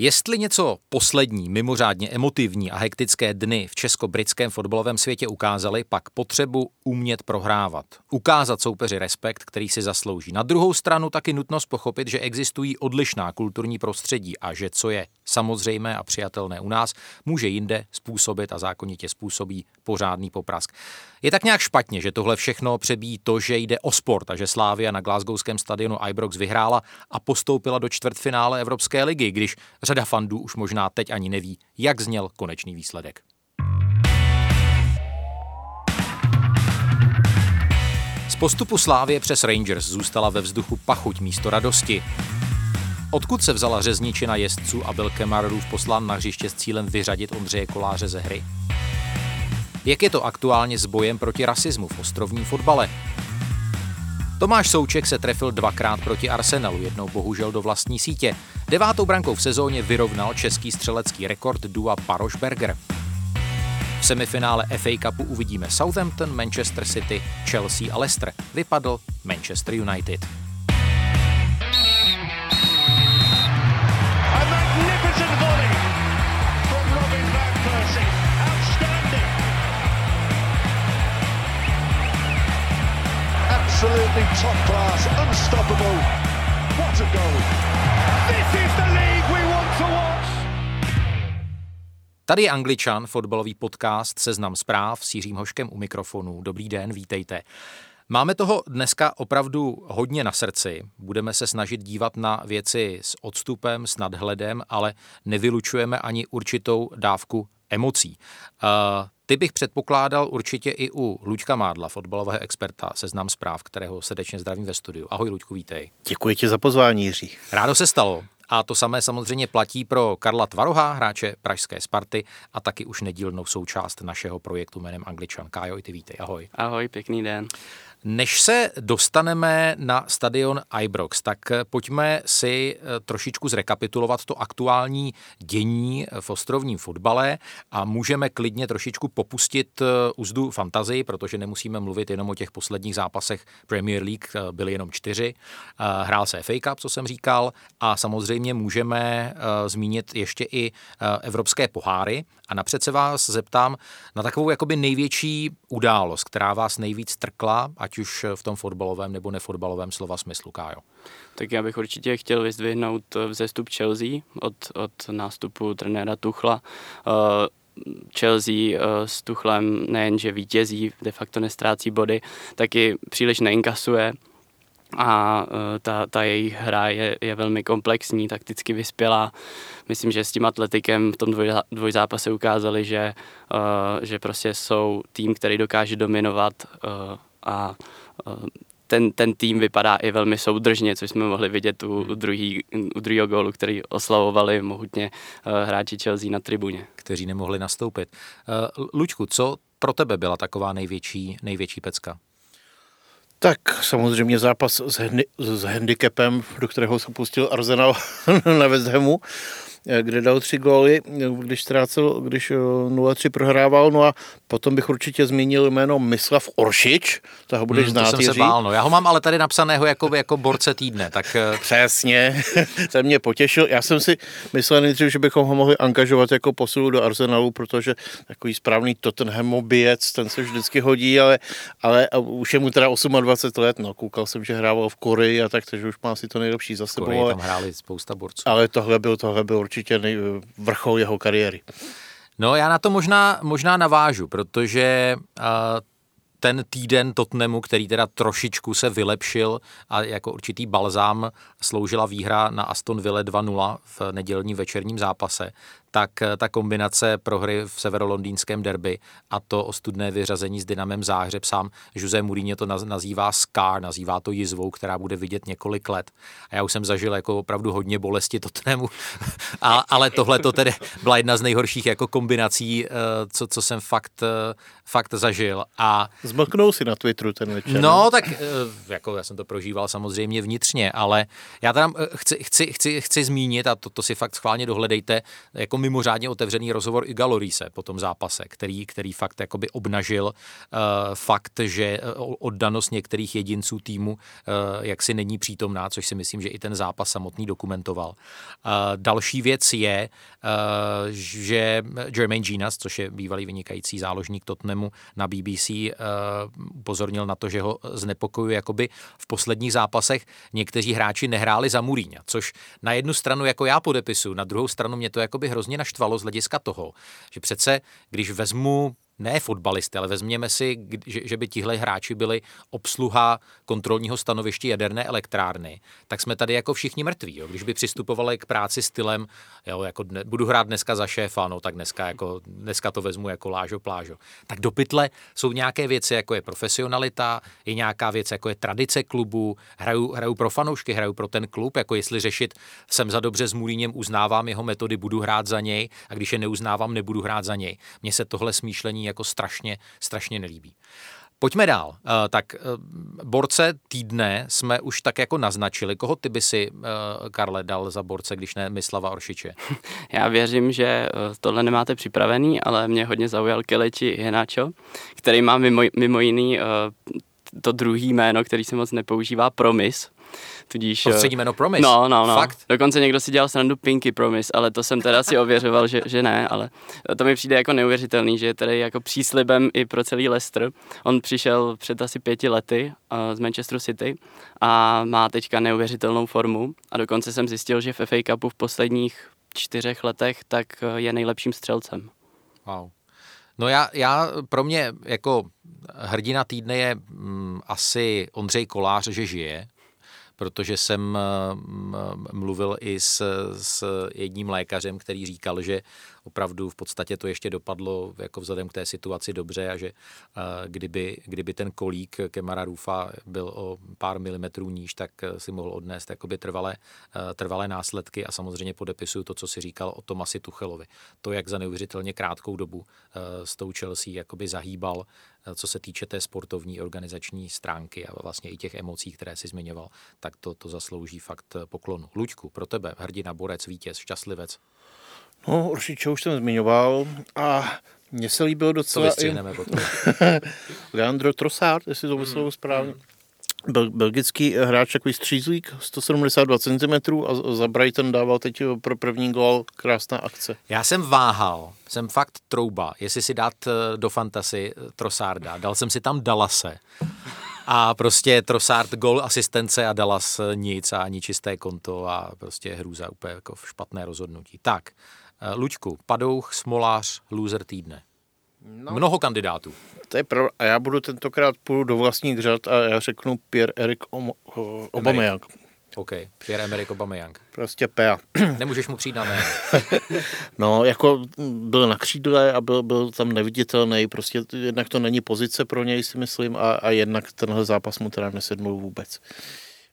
Jestli něco poslední, mimořádně emotivní a hektické dny v česko-britském fotbalovém světě ukázaly, pak potřebu umět prohrávat. Ukázat soupeři respekt, který si zaslouží. Na druhou stranu taky nutnost pochopit, že existují odlišná kulturní prostředí a že co je samozřejmé a přijatelné u nás, může jinde způsobit a zákonitě způsobí pořádný poprask. Je tak nějak špatně, že tohle všechno přebíjí to, že jde o sport a že Slávia na Glasgowském stadionu Ibrox vyhrála a postoupila do čtvrtfinále Evropské ligy, když řada fandů už možná teď ani neví, jak zněl konečný výsledek. Z postupu Slávie přes Rangers zůstala ve vzduchu pachuť místo radosti. Odkud se vzala řezničina jezdců a byl Kemarův poslán na hřiště s cílem vyřadit Ondřeje Koláře ze hry? Jak je to aktuálně s bojem proti rasismu v ostrovním fotbale? Tomáš Souček se trefil dvakrát proti Arsenalu, jednou bohužel do vlastní sítě. Devátou brankou v sezóně vyrovnal český střelecký rekord Dua Parošberger. V semifinále FA Cupu uvidíme Southampton, Manchester City, Chelsea a Leicester. Vypadl Manchester United. Absolutely top class, unstoppable. What a goal. This is the league we want to watch. Tady je Angličan, fotbalový podcast Seznam zpráv s Jiřím Hoškem u mikrofonu. Dobrý den, vítejte. Máme toho dneska opravdu hodně na srdci. Budeme se snažit dívat na věci s odstupem, s nadhledem, ale nevylučujeme ani určitou dávku emocí. Uh, ty bych předpokládal určitě i u Luďka Mádla, fotbalového experta, seznam zpráv, kterého srdečně zdravím ve studiu. Ahoj Luďku, vítej. Děkuji ti za pozvání, Jiří. Rádo se stalo. A to samé samozřejmě platí pro Karla Tvaroha, hráče Pražské Sparty a taky už nedílnou součást našeho projektu jménem Angličan. Kájo, i ty vítej, ahoj. Ahoj, pěkný den. Než se dostaneme na stadion Ibrox, tak pojďme si eh, trošičku zrekapitulovat to aktuální dění v ostrovním fotbale a můžeme klidně trošičku popustit eh, úzdu fantazii, protože nemusíme mluvit jenom o těch posledních zápasech Premier League, eh, byly jenom čtyři. Hrál se FA Cup, co jsem říkal, a samozřejmě můžeme zmínit ještě i evropské poháry. A napřed se vás zeptám na takovou jakoby největší událost, která vás nejvíc trkla, ať už v tom fotbalovém nebo nefotbalovém slova smyslu, Kájo. Tak já bych určitě chtěl vyzdvihnout vzestup Chelsea od, od nástupu trenéra Tuchla. Chelsea s Tuchlem nejenže vítězí, de facto nestrácí body, taky příliš neinkasuje a ta, ta jejich hra je, je velmi komplexní, takticky vyspělá. Myslím, že s tím atletikem v tom dvoj, dvojzápase ukázali, že, že prostě jsou tým, který dokáže dominovat a ten, ten tým vypadá i velmi soudržně, což jsme mohli vidět u, u, druhý, u druhého gólu, který oslavovali mohutně hráči Chelsea na tribuně. Kteří nemohli nastoupit. Lučku, co pro tebe byla taková největší, největší pecka? Tak samozřejmě zápas s, handi- s handicapem, do kterého se pustil Arsenal na West Hamu, kde dal tři góly, když ztrácel, když 0-3 prohrával. No a potom bych určitě zmínil jméno Mislav Oršič, toho budeš Hmm, znát, to jsem se bál, no. Já ho mám ale tady napsaného jako, jako borce týdne, tak eh, Přesně, ten mě potěšil. Já jsem si myslel nejdřív, že bychom ho mohli angažovat jako posilu do Arsenalu, protože takový správný Tottenhamobiec, ten se vždycky hodí, ale, ale už je mu teda 28 let, no koukal jsem, že hrával v Koreji a tak, takže už má asi to nejlepší za sebou, ale, tam hráli spousta borců. ale tohle byl, tohle byl určitě nej, vrchol jeho kariéry. No já na to možná, možná navážu, protože uh, ten týden Tottenhamu, který teda trošičku se vylepšil a jako určitý balzám sloužila výhra na Aston Villa 2-0 v nedělním večerním zápase, tak eh, ta kombinace prohry v severolondýnském derby a to ostudné vyřazení s Dynamem Záhřeb sám Jose Mourinho to nazývá scar, nazývá to jizvou, která bude vidět několik let. A já už jsem zažil jako opravdu hodně bolesti Tottenhamu, a, ale tohle to tedy byla jedna z nejhorších jako kombinací, eh, co, co jsem fakt, eh, fakt zažil. A Zmlknul si na Twitteru ten večer. No, tak jako já jsem to prožíval samozřejmě vnitřně, ale já tam chci, chci, chci, chci zmínit, a to, to si fakt schválně dohledejte, jako mimořádně otevřený rozhovor i Galorise po tom zápase, který, který fakt jakoby obnažil uh, fakt, že oddanost některých jedinců týmu uh, jaksi není přítomná, což si myslím, že i ten zápas samotný dokumentoval. Uh, další věc je, uh, že Jermaine Ginas, což je bývalý vynikající záložník Tottenhamu na BBC, uh, upozornil na to, že ho znepokojuje jakoby v posledních zápasech někteří hráči nehráli za Muríňa, což na jednu stranu jako já podepisu, na druhou stranu mě to jakoby hrozně naštvalo z hlediska toho, že přece, když vezmu ne fotbalisty, ale vezměme si, že, že by tihle hráči byli obsluha kontrolního stanoviště jaderné elektrárny, tak jsme tady jako všichni mrtví. Jo? Když by přistupovali k práci stylem, jo, jako dne, budu hrát dneska za šéfa, no tak dneska, jako, dneska to vezmu jako lážo plážo. Tak do pytle jsou nějaké věci, jako je profesionalita, je nějaká věc, jako je tradice klubu, hraju, hraju pro fanoušky, hraju pro ten klub, jako jestli řešit, jsem za dobře s Mulíněm, uznávám jeho metody, budu hrát za něj a když je neuznávám, nebudu hrát za něj. Mně se tohle smýšlení jako strašně, strašně nelíbí. Pojďme dál. Eh, tak eh, borce týdne jsme už tak jako naznačili. Koho ty by si, eh, Karle, dal za borce, když ne Mislava Oršiče? Já věřím, že tohle nemáte připravený, ale mě hodně zaujal Keleči Henačo, který má mimo, mimo jiný to druhý jméno, který se moc nepoužívá, Promis, Tudíž, Prostředí jméno Promise? No, no, no. Fakt? Dokonce někdo si dělal srandu Pinky Promise, ale to jsem teda si ověřoval, že, že ne, ale to mi přijde jako neuvěřitelný, že je tady jako příslibem i pro celý Leicester. On přišel před asi pěti lety uh, z Manchester City a má teďka neuvěřitelnou formu a dokonce jsem zjistil, že v FA Cupu v posledních čtyřech letech tak eh, je nejlepším střelcem. Wow. No já, já pro mě jako hrdina týdne je mm, asi Ondřej Kolář, že žije, protože jsem mluvil i s, s jedním lékařem, který říkal, že opravdu v podstatě to ještě dopadlo jako vzhledem k té situaci dobře a že kdyby, kdyby ten kolík Kemara Rufa byl o pár milimetrů níž, tak si mohl odnést jakoby trvalé, trvalé následky a samozřejmě podepisuju to, co si říkal o Tomasi Tuchelovi. To, jak za neuvěřitelně krátkou dobu s tou Chelsea jakoby zahýbal co se týče té sportovní organizační stránky a vlastně i těch emocí, které si zmiňoval, tak to, to zaslouží fakt poklonu. Luďku, pro tebe, hrdina, borec, vítěz, šťastlivec. No, určitě už jsem zmiňoval a mně se líbil docela to i... Leandro Trossard, jestli to vyslovu správně. Hmm bel, belgický hráč, takový střízlík, 172 cm a za Brighton dával teď pro první gol krásná akce. Já jsem váhal, jsem fakt trouba, jestli si dát eh, do fantasy eh, Trosarda. Dal jsem si tam Dallase. A prostě Trossard gol, asistence a Dallas eh, nic a ani čisté konto a prostě hrůza, úplně jako špatné rozhodnutí. Tak, Lučku, Padouch, Smolář, loser týdne. No. Mnoho kandidátů. To je pravda. A já budu tentokrát půjdu do vlastních řad a já řeknu Pierre-Eric Aubameyang. OK, Pierre-Emerick Aubameyang. Prostě Pea. Nemůžeš mu přijít na jméno. no, jako byl na křídle a byl, byl tam neviditelný, prostě jednak to není pozice pro něj, si myslím, a, a jednak tenhle zápas mu teda nesednul vůbec.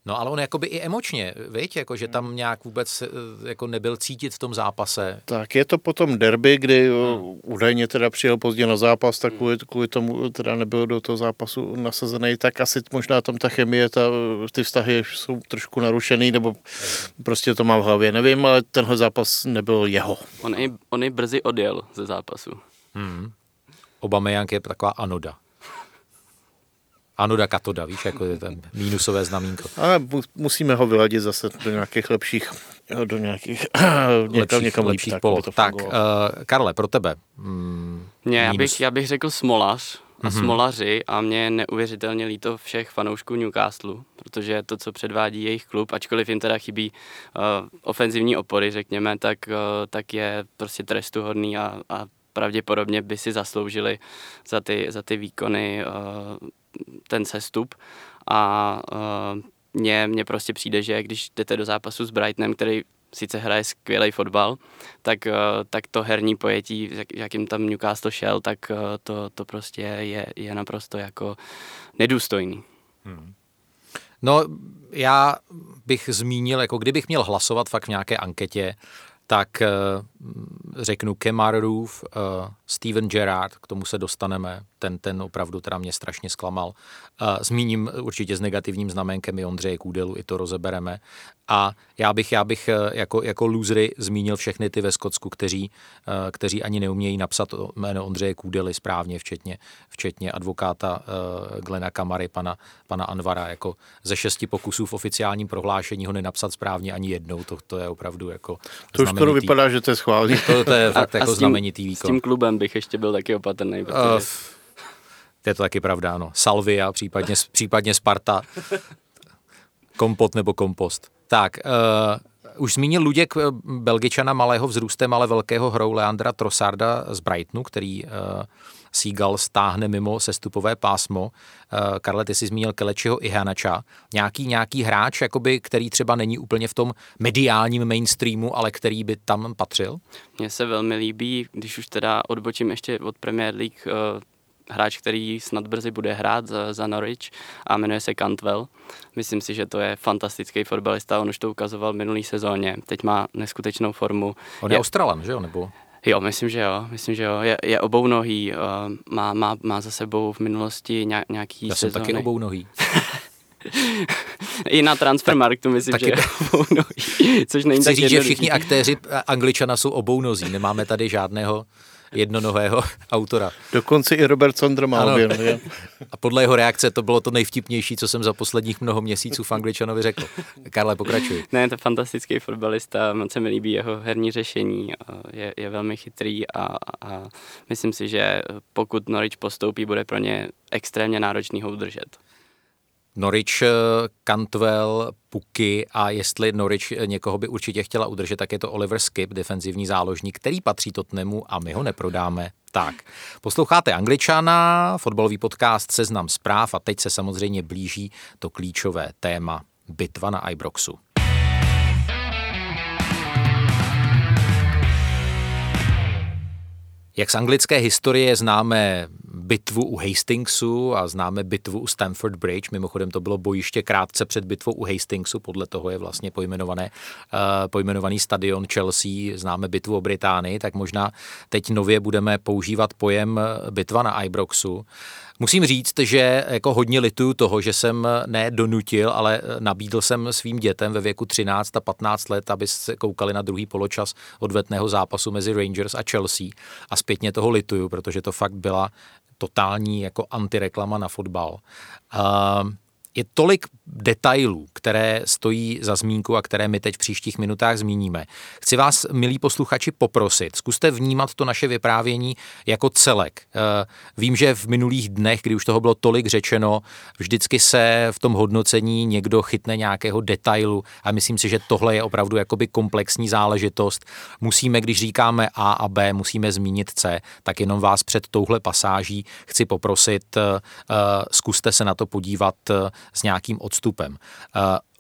No ale on jakoby i emočně, viď? Jako, že tam nějak vůbec eh, jako nebyl cítit v tom zápase. Tak je to potom derby, kdy hmm. údajně teda přijel pozdě na zápas, tak kvůli, kvůli tomu teda nebyl do toho zápasu nasazený, tak asi možná tam ta chemie, ta, ty vztahy jsou trošku narušený, nebo prostě to mám v hlavě, nevím, ale tenhle zápas nebyl jeho. On i, on i brzy odjel ze zápasu. Hmm. Obama je taková anoda. Anoda katoda, víš, jako je ten mínusové znamínko. Ale musíme ho vyladit zase do nějakých lepších, do nějakých lepších, někam lepších tak, polot. Tak, uh, Karle, pro tebe. Mm, Mě, já, bych, já bych řekl smolař a mm-hmm. smolaři a mě je neuvěřitelně líto všech fanoušků Newcastle, protože to, co předvádí jejich klub, ačkoliv jim teda chybí uh, ofenzivní opory, řekněme, tak, uh, tak je prostě trestuhodný a, a pravděpodobně by si zasloužili za ty, za ty výkony uh, ten sestup a uh, mně, mně prostě přijde, že když jdete do zápasu s Brightonem, který sice hraje skvělý fotbal, tak, tak to herní pojetí, jak, jakým tam Newcastle šel, tak to, to prostě je, je naprosto jako nedůstojný. Hmm. No, já bych zmínil, jako kdybych měl hlasovat fakt v nějaké anketě, tak uh, řeknu Kemar Roof, uh, Steven Gerrard, k tomu se dostaneme, ten, ten opravdu teda mě strašně zklamal. Uh, zmíním určitě s negativním znamenkem i Ondřeje Kůdelu, i to rozebereme. A já bych, já bych jako, jako losery zmínil všechny ty ve Skotsku, kteří, kteří ani neumějí napsat jméno Ondřeje Kůdely správně, včetně, včetně advokáta Glena Kamary, pana, pana Anvara. Jako ze šesti pokusů v oficiálním prohlášení ho nenapsat správně ani jednou, to, to je opravdu jako To už skoro vypadá, že to je schválně. To, to je fakt a, jako a znamenitý výkon. S tím klubem bych ještě byl taky opatrný. Protože... Uh, je to taky pravda, ano. Salvia, případně, případně Sparta. Kompot nebo kompost. Tak, uh, už zmínil Luděk eh, Belgičana malého vzrůstem, ale velkého hrou Leandra Trossarda z Brightonu, který uh, Seagal stáhne mimo sestupové pásmo. Uh, Karle, ty jsi zmínil Kelečiho i Hanača. Nějaký, nějaký hráč, jakoby, který třeba není úplně v tom mediálním mainstreamu, ale který by tam patřil? Mně se velmi líbí, když už teda odbočím ještě od Premier League, uh, hráč, který snad brzy bude hrát za, za Norwich a jmenuje se Cantwell. Myslím si, že to je fantastický fotbalista, on už to ukazoval v minulý sezóně, teď má neskutečnou formu. On je, je Australan, že jo? Nebo... Jo, myslím, že jo, myslím, že jo. Je, je obou nohý, uh, má, má, má za sebou v minulosti nějaký Já jsem sezóny. taky obou nohý. I na transfermarktu myslím, taky, že obou nohý, což není Chci tak říct, že všichni aktéři Angličana jsou obou nozí, nemáme tady žádného jednonohého autora. Dokonce i Robert Sondra má obě A podle jeho reakce to bylo to nejvtipnější, co jsem za posledních mnoho měsíců v Angličanovi řekl. Karle, pokračuj. Ne, to je fantastický fotbalista, moc se mi líbí jeho herní řešení, je, je velmi chytrý a, a myslím si, že pokud Norwich postoupí, bude pro ně extrémně náročný ho udržet. Norwich, eh, Cantwell, Puky a jestli Norwich eh, někoho by určitě chtěla udržet, tak je to Oliver Skip, defenzivní záložník, který patří Tottenhamu a my ho neprodáme. Tak, posloucháte Angličana, fotbalový podcast Seznam zpráv a teď se samozřejmě blíží to klíčové téma bitva na Ibroxu. Jak z anglické historie známe bitvu u Hastingsu a známe bitvu u Stamford Bridge. Mimochodem to bylo bojiště krátce před bitvou u Hastingsu, podle toho je vlastně pojmenované, uh, pojmenovaný stadion Chelsea, známe bitvu o Británii, tak možná teď nově budeme používat pojem bitva na Ibroxu. Musím říct, že jako hodně lituju toho, že jsem ne donutil, ale nabídl jsem svým dětem ve věku 13 a 15 let, aby se koukali na druhý poločas odvetného zápasu mezi Rangers a Chelsea. A zpětně toho lituju, protože to fakt byla totální jako antireklama na fotbal. Uh, je tolik detailů, které stojí za zmínku a které my teď v příštích minutách zmíníme. Chci vás, milí posluchači, poprosit, zkuste vnímat to naše vyprávění jako celek. Eh, vím, že v minulých dnech, kdy už toho bylo tolik řečeno, vždycky se v tom hodnocení někdo chytne nějakého detailu a myslím si, že tohle je opravdu jakoby komplexní záležitost. Musíme, když říkáme A a B, musíme zmínit C, tak jenom vás před touhle pasáží chci poprosit, eh, eh, zkuste se na to podívat s nějakým odstupem. Eh,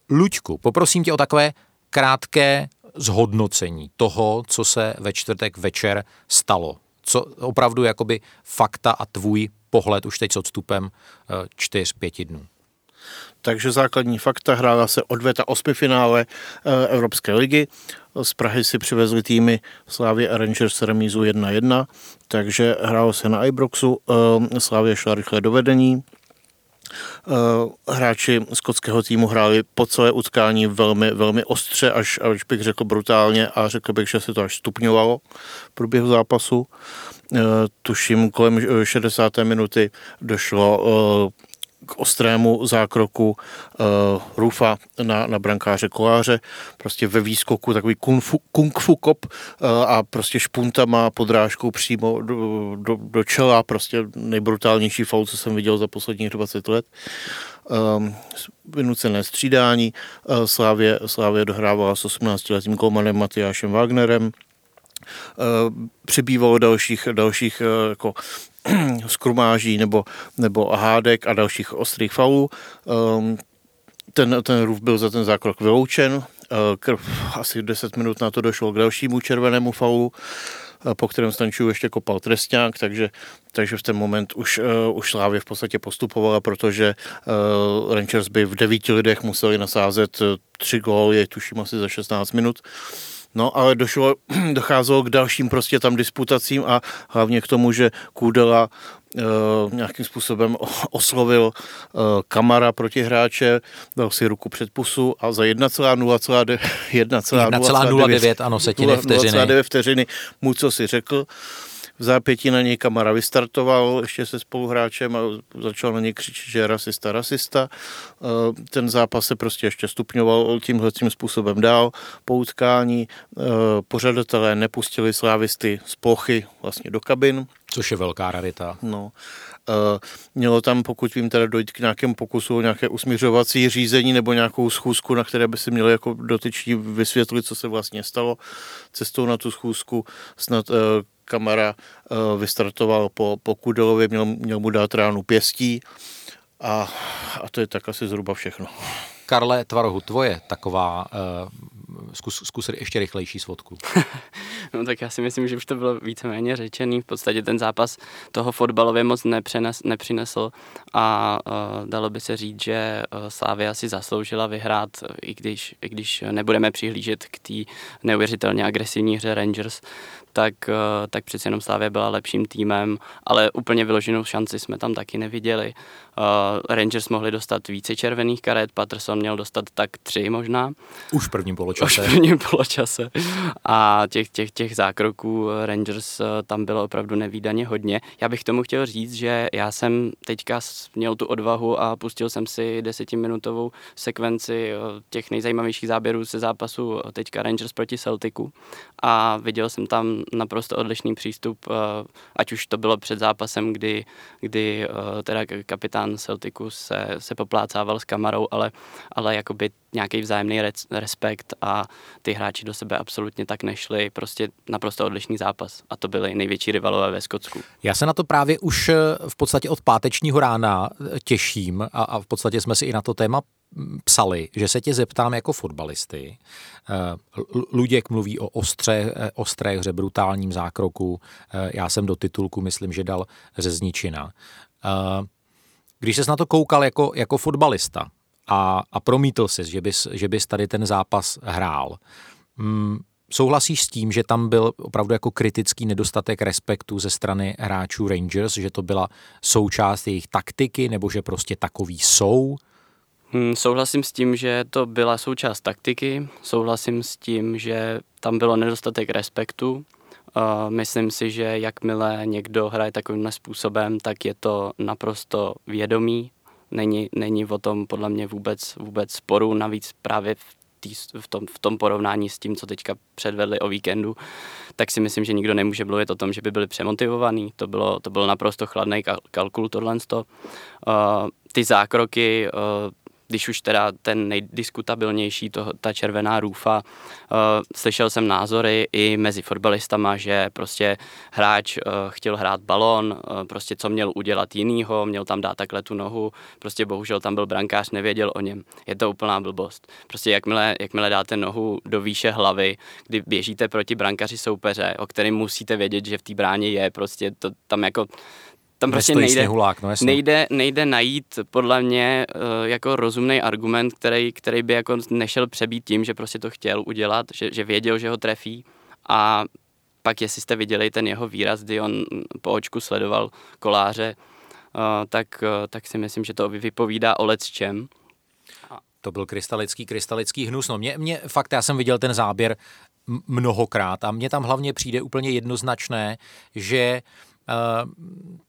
Luďku, poprosím tě o takové krátké zhodnocení toho, co se ve čtvrtek večer stalo. Co opravdu jakoby fakta a tvůj pohled už teď s odstupem eh, čtyř, pěti dnů. Takže základní fakta, hrála se odveta osmifinále eh, Evropské ligy. Z Prahy si přivezli týmy Slávě a Rangers remízu 1-1, takže hrálo se na Ibroxu, Slávě šla rychle do vedení, hráči skotského týmu hráli po celé utkání velmi, velmi ostře, až, až bych řekl brutálně a řekl bych, že se to až stupňovalo v průběhu zápasu. Eh, tuším, kolem 60. minuty došlo eh, k ostrému zákroku uh, Rufa na, na brankáře Koláře, prostě ve výskoku takový kung fu, kung fu kop uh, a prostě špuntama podrážkou přímo do, do, do čela, prostě nejbrutálnější faul, co jsem viděl za posledních 20 let. Um, vynucené střídání, uh, Slávě, Slávě dohrávala s 18-letým kolmanem Matyášem Wagnerem, přibývalo dalších, dalších jako skrumáží nebo, nebo hádek a dalších ostrých faulů. Um, ten, ten rův byl za ten zákrok vyloučen krv, asi 10 minut na to došlo k dalšímu červenému faulu, po kterém Stančů ještě kopal trestňák, takže, takže v ten moment už, uh, už Slávě v podstatě postupovala, protože uh, Rangers by v devíti lidech museli nasázet tři góly, tuším asi za 16 minut. No, ale došlo, docházelo k dalším prostě tam disputacím a hlavně k tomu, že Kůdela uh, nějakým způsobem oslovil uh, kamara proti hráče, dal si ruku před pusu a za 1,09 1,09 ano, setiny vteřiny. 0,9 vteřiny mu co si řekl v zápětí na něj kamera vystartoval ještě se spoluhráčem a začal na něj křičet, že je rasista, rasista. Eh, ten zápas se prostě ještě stupňoval tímhle tím způsobem dál. Po utkání eh, pořadatelé nepustili slávisty z plochy vlastně do kabin. Což je velká rarita. No. Uh, mělo tam, pokud vím, teda dojít k nějakému pokusu o nějaké usmířovací řízení nebo nějakou schůzku, na které by si měli jako dotyční vysvětlit, co se vlastně stalo cestou na tu schůzku. Snad uh, kamera uh, vystartoval po, po Kudelovi, měl, měl mu dát ránu pěstí a, a to je tak asi zhruba všechno. Karle Tvarohu, tvoje taková, uh, zkus, zkus ještě rychlejší svodku. no tak já si myslím, že už to bylo víceméně řečený. V podstatě ten zápas toho fotbalově moc nepřenes, nepřinesl a uh, dalo by se říct, že uh, Slávia si zasloužila vyhrát, i když, i když nebudeme přihlížet k té neuvěřitelně agresivní hře Rangers, tak, uh, tak přeci jenom Slávia byla lepším týmem, ale úplně vyloženou šanci jsme tam taky neviděli. Uh, Rangers mohli dostat více červených karet, Patterson měl dostat tak tři možná. Už v prvním poločase. Už v prvním poločase. A těch, těch, těch zákroků Rangers uh, tam bylo opravdu nevýdaně hodně. Já bych tomu chtěl říct, že já jsem teďka měl tu odvahu a pustil jsem si desetiminutovou sekvenci uh, těch nejzajímavějších záběrů se zápasu teďka Rangers proti Celticu a viděl jsem tam naprosto odlišný přístup, ať už to bylo před zápasem, kdy, kdy teda kapitán kapitán Celticu se, se poplácával s kamarou, ale, ale jakoby nějaký vzájemný respekt a ty hráči do sebe absolutně tak nešli. Prostě naprosto odlišný zápas. A to byly největší rivalové ve Skotsku. Já se na to právě už eh, v podstatě od pátečního rána eh, těším a, a v podstatě jsme si i na to téma psali, že se tě zeptám jako fotbalisty. Eh, Luděk mluví o ostře, ostré hře, brutálním zákroku. Já jsem do titulku, myslím, že dal Řezničina. Když ses na to koukal jako, jako fotbalista a, a promítl si, že bys, že bys tady ten zápas hrál, mm, souhlasíš s tím, že tam byl opravdu jako kritický nedostatek respektu ze strany hráčů Rangers, že to byla součást jejich taktiky, nebo že prostě takový jsou? Hmm, souhlasím s tím, že to byla součást taktiky, souhlasím s tím, že tam bylo nedostatek respektu Uh, myslím si, že jakmile někdo hraje takovým způsobem, tak je to naprosto vědomý. Není, není o tom podle mě vůbec, vůbec sporu, navíc právě v, tý, v, tom, v tom porovnání s tím, co teďka předvedli o víkendu, tak si myslím, že nikdo nemůže mluvit o tom, že by byli přemotivovaní. To bylo, to bylo naprosto chladný kalkul tohle. Uh, ty zákroky uh, když už teda ten nejdiskutabilnější, to, ta červená růfa, uh, slyšel jsem názory i mezi fotbalistama, že prostě hráč uh, chtěl hrát balon, uh, prostě co měl udělat jinýho, měl tam dát takhle tu nohu, prostě bohužel tam byl brankář, nevěděl o něm. Je to úplná blbost. Prostě jakmile, jakmile dáte nohu do výše hlavy, kdy běžíte proti brankaři soupeře, o kterém musíte vědět, že v té bráně je, prostě to tam jako tam prostě nejde, sněhulák, no nejde, nejde najít podle mě uh, jako rozumný argument, který, který by jako nešel přebít tím, že prostě to chtěl udělat, že, že věděl, že ho trefí a pak jestli jste viděli ten jeho výraz, kdy on po očku sledoval koláře, uh, tak, uh, tak si myslím, že to vypovídá o lec čem. To byl krystalický, krystalický hnus. No mě, mě fakt, já jsem viděl ten záběr mnohokrát a mně tam hlavně přijde úplně jednoznačné, že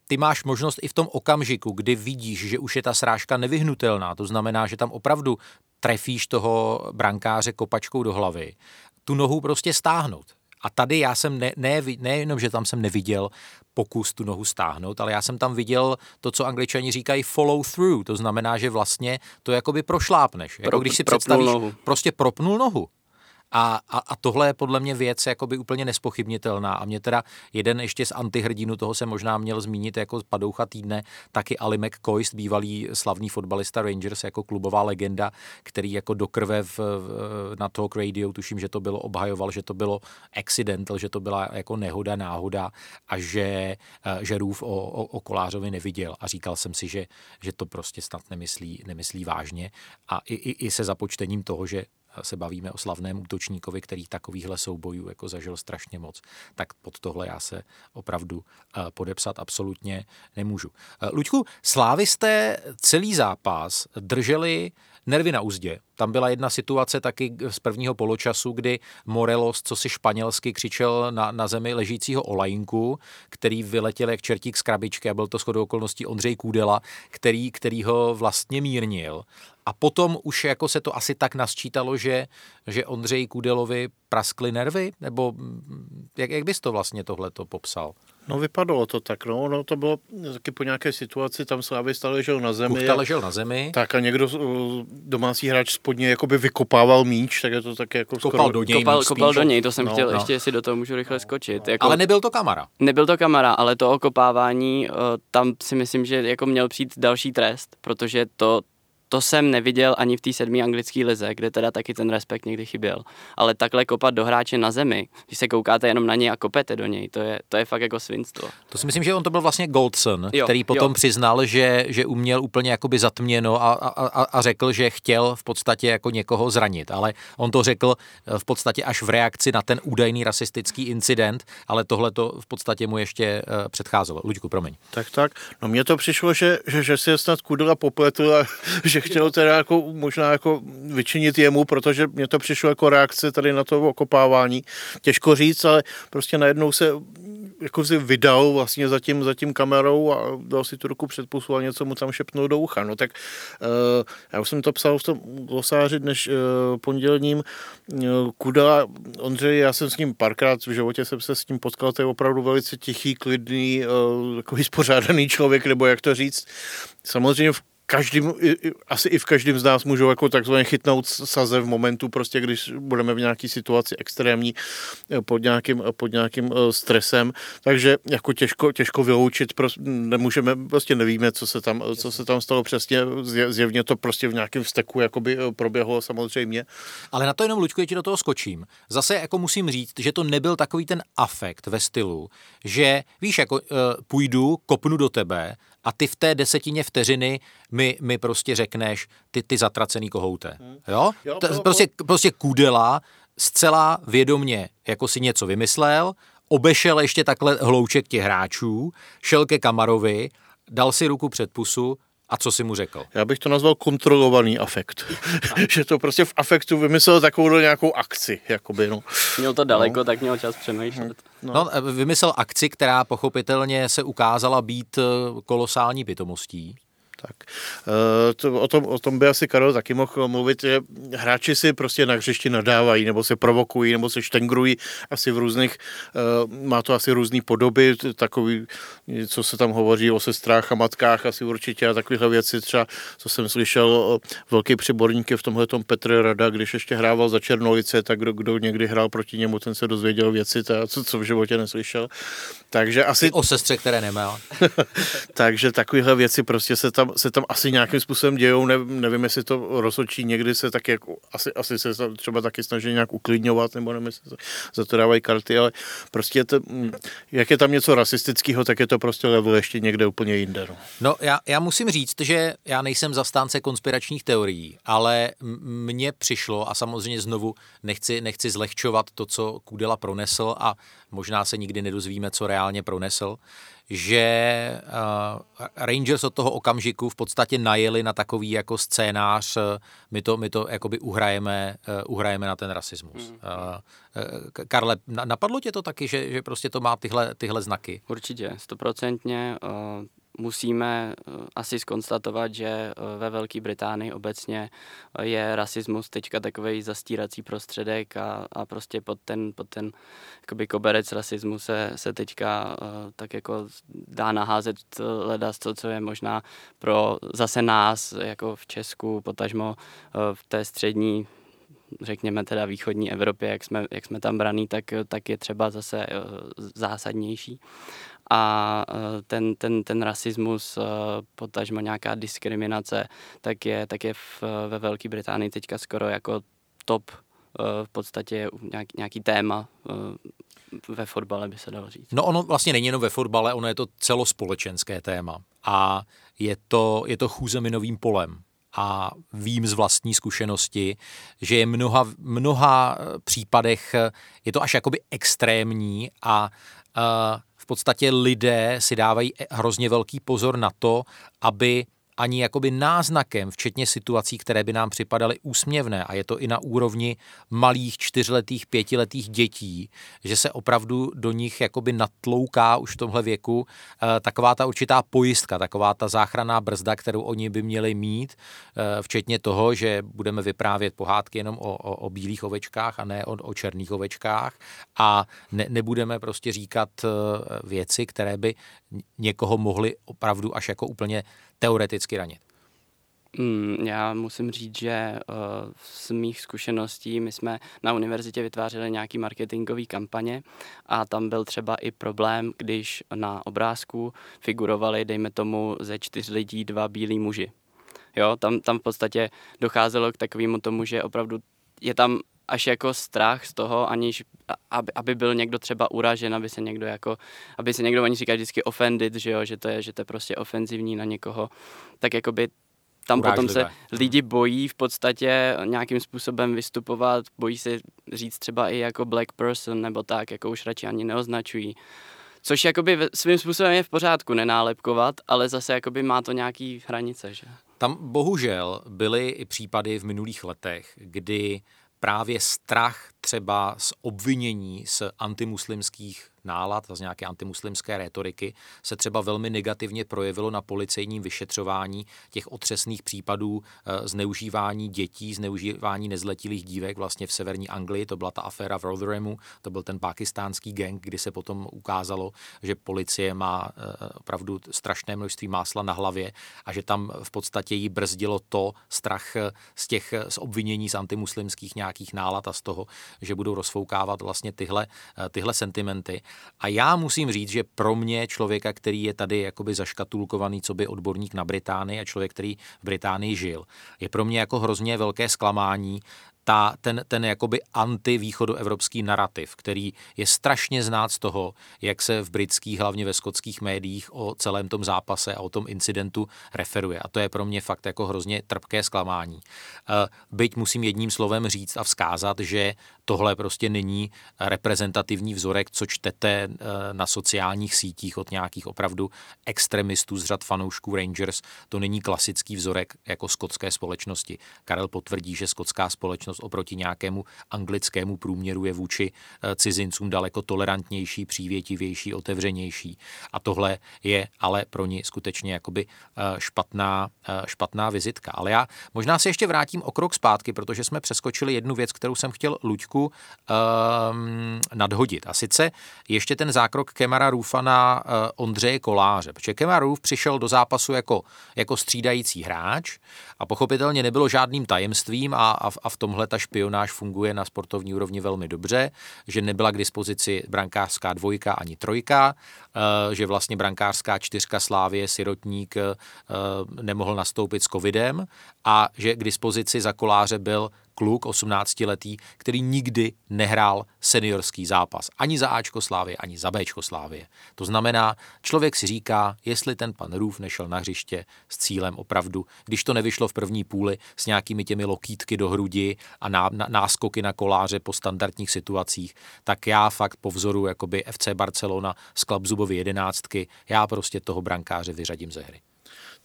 ty máš možnost i v tom okamžiku, kdy vidíš, že už je ta srážka nevyhnutelná, to znamená, že tam opravdu trefíš toho brankáře kopačkou do hlavy, tu nohu prostě stáhnout. A tady já jsem ne, ne, nejenom, že tam jsem neviděl pokus tu nohu stáhnout, ale já jsem tam viděl to, co angličani říkají follow through, to znamená, že vlastně to jakoby prošlápneš. Jako Pro, když si představíš, nohu. prostě propnul nohu. A, a, a tohle je podle mě věc jakoby úplně nespochybnitelná. A mě teda jeden ještě z antihrdinů, toho se možná měl zmínit jako padoucha týdne, taky Ali McCoist, bývalý slavný fotbalista Rangers jako klubová legenda, který jako do krve v, na Talk Radio, tuším, že to bylo, obhajoval, že to bylo accidental, že to byla jako nehoda, náhoda a že, eh, že Rův o, o, o Kolářovi neviděl. A říkal jsem si, že, že to prostě snad nemyslí, nemyslí vážně. A i, i, i se započtením toho, že se bavíme o slavném útočníkovi, který takovýchhle soubojů jako zažil strašně moc, tak pod tohle já se opravdu eh, podepsat absolutně nemůžu. Eh, Luďku, slávisté celý zápas drželi nervy na úzdě. Tam byla jedna situace taky z prvního poločasu, kdy Morelos, co si španělsky křičel na, na zemi ležícího Olajinku, který vyletěl jak čertík z krabičky a byl to shodou okolností Ondřej Kůdela, který, který ho vlastně mírnil. A potom už jako se to asi tak nasčítalo, že, že Ondřej Kudelovi praskly nervy? Nebo jak, jak bys to vlastně tohleto popsal? No vypadalo to tak, no, no to bylo taky po nějaké situaci, tam Slávista ležel na zemi. Kuchta ležel na zemi. Tak a někdo, domácí hráč spodně jakoby vykopával míč, tak je to tak jako kopal skoro... do něj. Kopal, kopal do něj, to jsem no, chtěl, no. ještě jestli do toho můžu rychle skočit. Jako, ale nebyl to kamera. Nebyl to kamera, ale to okopávání, tam si myslím, že jako měl přijít další trest, protože to to jsem neviděl ani v té sedmé anglické lize, kde teda taky ten respekt někdy chyběl. Ale takhle kopat do hráče na zemi, když se koukáte jenom na něj a kopete do něj, to je, to je fakt jako svinstvo. To si myslím, že on to byl vlastně Goldson, jo, který potom jo. přiznal, že, že uměl úplně jakoby zatměno a, a, a, a řekl, že chtěl v podstatě jako někoho zranit. Ale on to řekl eh, v podstatě až v reakci na ten údajný rasistický incident, ale tohle to v podstatě mu ještě uh, předcházelo. Luďku, promiň. Tak, tak. No mně to přišlo, že, že, že si je snad Kudela popletl a že že chtěl teda jako možná jako vyčinit jemu, protože mě to přišlo jako reakce tady na to okopávání. Těžko říct, ale prostě najednou se jako si vydal vlastně za tím, za tím kamerou a dal si tu ruku před pusu a něco mu tam šepnul do ucha. No tak uh, já už jsem to psal v tom glosáři dnes uh, pondělním. Uh, Kuda, Ondřej, já jsem s ním párkrát v životě jsem se s ním potkal, to je opravdu velice tichý, klidný, uh, takový spořádaný člověk, nebo jak to říct. Samozřejmě v každým, asi i v každém z nás můžou jako takzvaně chytnout saze v momentu, prostě když budeme v nějaké situaci extrémní eh, pod nějakým, eh, pod nějakým eh, stresem, takže jako těžko, těžko vyloučit, prostě nemůžeme, prostě nevíme, co se tam, co se tam stalo přesně, zjevně to prostě v nějakém vzteku jakoby proběhlo samozřejmě. Ale na to jenom, Luďku, ti do toho skočím. Zase jako musím říct, že to nebyl takový ten afekt ve stylu, že víš, jako půjdu, kopnu do tebe a ty v té desetině vteřiny mi, mi prostě řekneš ty, ty zatracený kohouté. Hmm. Jo? jo to, prostě, prostě kudela zcela vědomně jako si něco vymyslel, obešel ještě takhle hlouček těch hráčů, šel ke Kamarovi, dal si ruku před pusu, a co si mu řekl? Já bych to nazval kontrolovaný afekt. že to prostě v afektu vymyslel takovou nějakou akci. Jakoby, no. Měl to daleko, no. tak měl čas přemýšlet. No. no. vymyslel akci, která pochopitelně se ukázala být eh, kolosální pitomostí. Tak eh, to, o, tom, o tom by asi Karel taky mohl mluvit, že hráči si prostě na hřišti nadávají, nebo se provokují, nebo se štengrují asi v různých, eh, má to asi různé podoby, takový, co se tam hovoří o sestrách a matkách asi určitě a takovéhle věci, třeba, co jsem slyšel, velký přiborník je v tomhle Petr Rada, když ještě hrával za Černolice, tak kdo, kdo někdy hrál proti němu, ten se dozvěděl věci, ta, co, co v životě neslyšel. Takže asi... o sestře, které nemá. Takže takovéhle věci prostě se tam, se tam asi nějakým způsobem dějou, ne, nevím, jestli to rozhodčí někdy se taky, jako, asi, asi se třeba taky snaží nějak uklidňovat, nebo nevím, jestli za to dávají karty, ale prostě to, jak je tam něco rasistického, tak je to prostě level ještě někde úplně jinde. No, no já, já musím říct, že já nejsem zastánce konspiračních teorií, ale mně přišlo, a samozřejmě znovu nechci, nechci zlehčovat to, co Kudela pronesl a možná se nikdy nedozvíme, co reálně pronesl, že uh, Rangers od toho okamžiku v podstatě najeli na takový jako scénář, uh, my to, my to jakoby uhrajeme, uh, uhrajeme na ten rasismus. Mm. Karle, napadlo tě to taky, že, že prostě to má tyhle, tyhle znaky? Určitě, stoprocentně. Musíme eh, asi skonstatovat, že eh, ve Velké Británii obecně eh, je rasismus teďka takový zastírací prostředek a, a prostě pod ten, pod ten koberec rasismu se, se teďka tak jako dá naházet leda to, co je možná pro zase nás, jako v Česku, potažmo v té střední řekněme teda východní Evropě, jak jsme, jak jsme tam braný, tak, tak je třeba zase zásadnější. A eh, ten, ten, ten rasismus, potažmo nějaká diskriminace, tak je, tak je v, ve Velké Británii teďka skoro jako top v podstatě nějaký, nějaký téma ve fotbale, by se dalo říct. No ono vlastně není jenom ve fotbale, ono je to celospolečenské téma a je to, je to chůze minovým polem a vím z vlastní zkušenosti, že je mnoha, mnoha eh, případech eh, je to až jakoby extrémní a uh, v podstatě lidé si dávají hrozně velký pozor na to, aby ani jakoby náznakem, včetně situací, které by nám připadaly úsměvné. A je to i na úrovni malých čtyřletých, pětiletých dětí, že se opravdu do nich jakoby natlouká už v tomhle věku eh, taková ta určitá pojistka, taková ta záchranná brzda, kterou oni by měli mít, eh, včetně toho, že budeme vyprávět pohádky jenom o, o, o bílých ovečkách a ne o, o černých ovečkách a ne, nebudeme prostě říkat eh, věci, které by někoho mohly opravdu až jako úplně teoreticky ranit? Mm, já musím říct, že uh, z mých zkušeností my jsme na univerzitě vytvářeli nějaký marketingové kampaně a tam byl třeba i problém, když na obrázku figurovali, dejme tomu, ze čtyř lidí dva bílí muži. Jo, tam, tam v podstatě docházelo k takovému tomu, že opravdu je tam až jako strach z toho, aniž aby, aby byl někdo třeba uražen, aby se někdo jako, aby se někdo ani říká vždycky offended, že jo, že to je, že to je prostě ofenzivní na někoho, tak jakoby tam Urážlivé. potom se lidi bojí v podstatě nějakým způsobem vystupovat, bojí se říct třeba i jako black person nebo tak, jako už radši ani neoznačují. Což jakoby svým způsobem je v pořádku nenálepkovat, ale zase jakoby má to nějaký hranice, že? Tam bohužel byly i případy v minulých letech, kdy právě strach třeba z obvinění z antimuslimských nálad z nějaké antimuslimské rétoriky se třeba velmi negativně projevilo na policejním vyšetřování těch otřesných případů e, zneužívání dětí, zneužívání nezletilých dívek vlastně v severní Anglii. To byla ta aféra v Rotherhamu, to byl ten pakistánský gang, kdy se potom ukázalo, že policie má e, opravdu strašné množství másla na hlavě a že tam v podstatě jí brzdilo to strach z těch z obvinění z antimuslimských nějakých nálad a z toho, že budou rozfoukávat vlastně tyhle, tyhle sentimenty. A já musím říct, že pro mě člověka, který je tady jakoby zaškatulkovaný, co by odborník na Británii a člověk, který v Británii žil, je pro mě jako hrozně velké zklamání ta, ten, ten jakoby antivýchodoevropský narrativ, který je strašně znát z toho, jak se v britských, hlavně ve skotských médiích o celém tom zápase a o tom incidentu referuje. A to je pro mě fakt jako hrozně trpké zklamání. Eh, byť musím jedním slovem říct a vzkázat, že tohle prostě není reprezentativní vzorek, co čtete eh, na sociálních sítích od nějakých opravdu extremistů z řad fanoušků Rangers. To není klasický vzorek jako skotské společnosti. Karel potvrdí, že skotská společnost oproti nějakému anglickému průměru je vůči eh, cizincům daleko tolerantnější, přívětivější, otevřenější. A tohle je ale pro ní skutečně jakoby eh, špatná, špatná vizitka. Ale já možná se ještě vrátím o krok zpátky, protože jsme přeskočili jednu věc, kterou jsem chtěl Luďku trošku um, nadhodit. A sice ještě ten zákrok Kemara Rufa na uh, Ondřeje Koláře, protože Kemar Ruf přišel do zápasu jako, jako střídající hráč a pochopitelně nebylo žádným tajemstvím a, a, a v tomhle ta špionáž funguje na sportovní úrovni velmi dobře, že nebyla k dispozici brankářská dvojka ani trojka, uh, že vlastně brankářská čtyřka Slávě, sirotník uh, nemohl nastoupit s covidem a že k dispozici za koláře byl kluk 18-letý, který nikdy nehrál seniorský zápas. Ani za Ačko Slávě, ani za Bčko Slávě. To znamená, člověk si říká, jestli ten pan Rův nešel na hřiště s cílem opravdu, když to nevyšlo v první půli s nějakými těmi lokítky do hrudi a ná, ná, náskoky na koláře po standardních situacích, tak já fakt po vzoru jakoby FC Barcelona z Klabzubovy jedenáctky, já prostě toho brankáře vyřadím ze hry.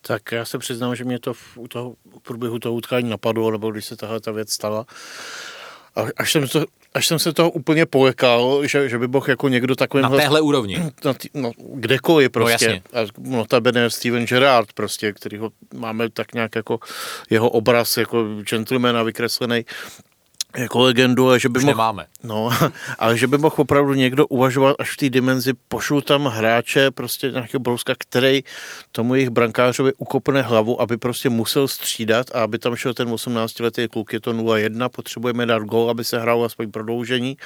Tak já se přiznám, že mě to v, u toho, v průběhu toho utkání napadlo, nebo když se tahle ta věc stala. A až jsem, to, až jsem se toho úplně polekal, že, že by mohl jako někdo takovým... Na téhle úrovni. Na tý, no, kdekoliv no, prostě. No, a notabene Steven Gerrard prostě, kterýho máme tak nějak jako jeho obraz jako gentlemana vykreslený jako legendu, ale že by Už mohl, nemáme. No, ale že by mohl opravdu někdo uvažovat až v té dimenzi, pošlu tam hráče, prostě nějakého brouska, který tomu jejich brankářovi ukopne hlavu, aby prostě musel střídat a aby tam šel ten 18-letý kluk, je to 0-1, potřebujeme dát gol, aby se hrál aspoň prodloužení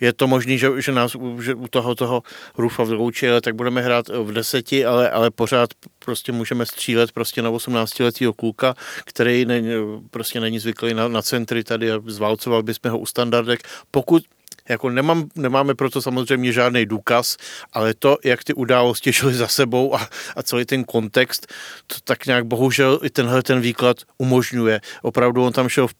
je to možné, že, že nás že u toho, toho Rufa vyloučí, ale tak budeme hrát v deseti, ale, ale pořád prostě můžeme střílet prostě na 18 letého kluka, který ne, prostě není zvyklý na, na centry tady a zválcoval bychom ho u standardek. Pokud jako nemám, nemáme proto samozřejmě žádný důkaz, ale to, jak ty události šly za sebou a, a celý ten kontext, to tak nějak bohužel i tenhle ten výklad umožňuje. Opravdu on tam šel v,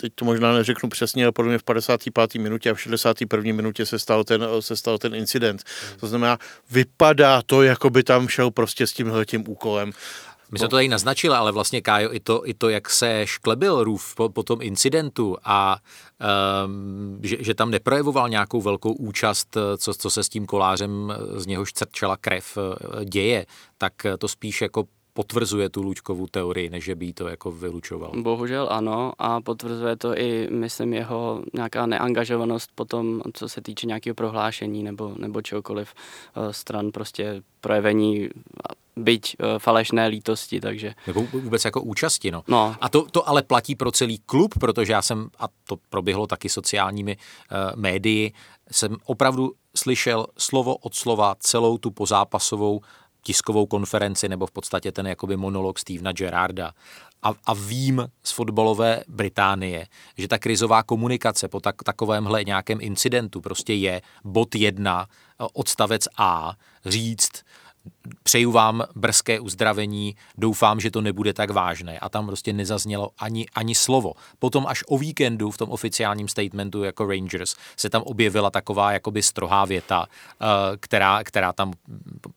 teď to možná neřeknu přesně, ale podle mě v 55. minutě a v 61. minutě se stal ten, se stal ten incident. To znamená, vypadá to, jako by tam šel prostě s tímhle tím úkolem. My jsme to tady naznačili, ale vlastně Kájo, i to, i to jak se šklebil Rův po, po tom incidentu a um, že, že tam neprojevoval nějakou velkou účast, co, co se s tím kolářem, z něhož crčela krev, děje, tak to spíš jako potvrzuje tu Lučkovou teorii, než by to jako vylučoval. Bohužel ano a potvrzuje to i, myslím, jeho nějaká neangažovanost potom, co se týče nějakého prohlášení nebo, nebo čehokoliv stran prostě projevení byť uh, falešné lítosti, takže... Nebo vůbec jako účasti, no. no. A to, to ale platí pro celý klub, protože já jsem, a to proběhlo taky sociálními uh, médii, jsem opravdu slyšel slovo od slova celou tu pozápasovou tiskovou konferenci nebo v podstatě ten jakoby monolog Stevena Gerarda. A, a vím z fotbalové Británie, že ta krizová komunikace po tak, takovémhle nějakém incidentu prostě je bod jedna, odstavec A, říct, přeju vám brzké uzdravení, doufám, že to nebude tak vážné. A tam prostě nezaznělo ani, ani slovo. Potom až o víkendu v tom oficiálním statementu jako Rangers se tam objevila taková jakoby strohá věta, eh, která, která tam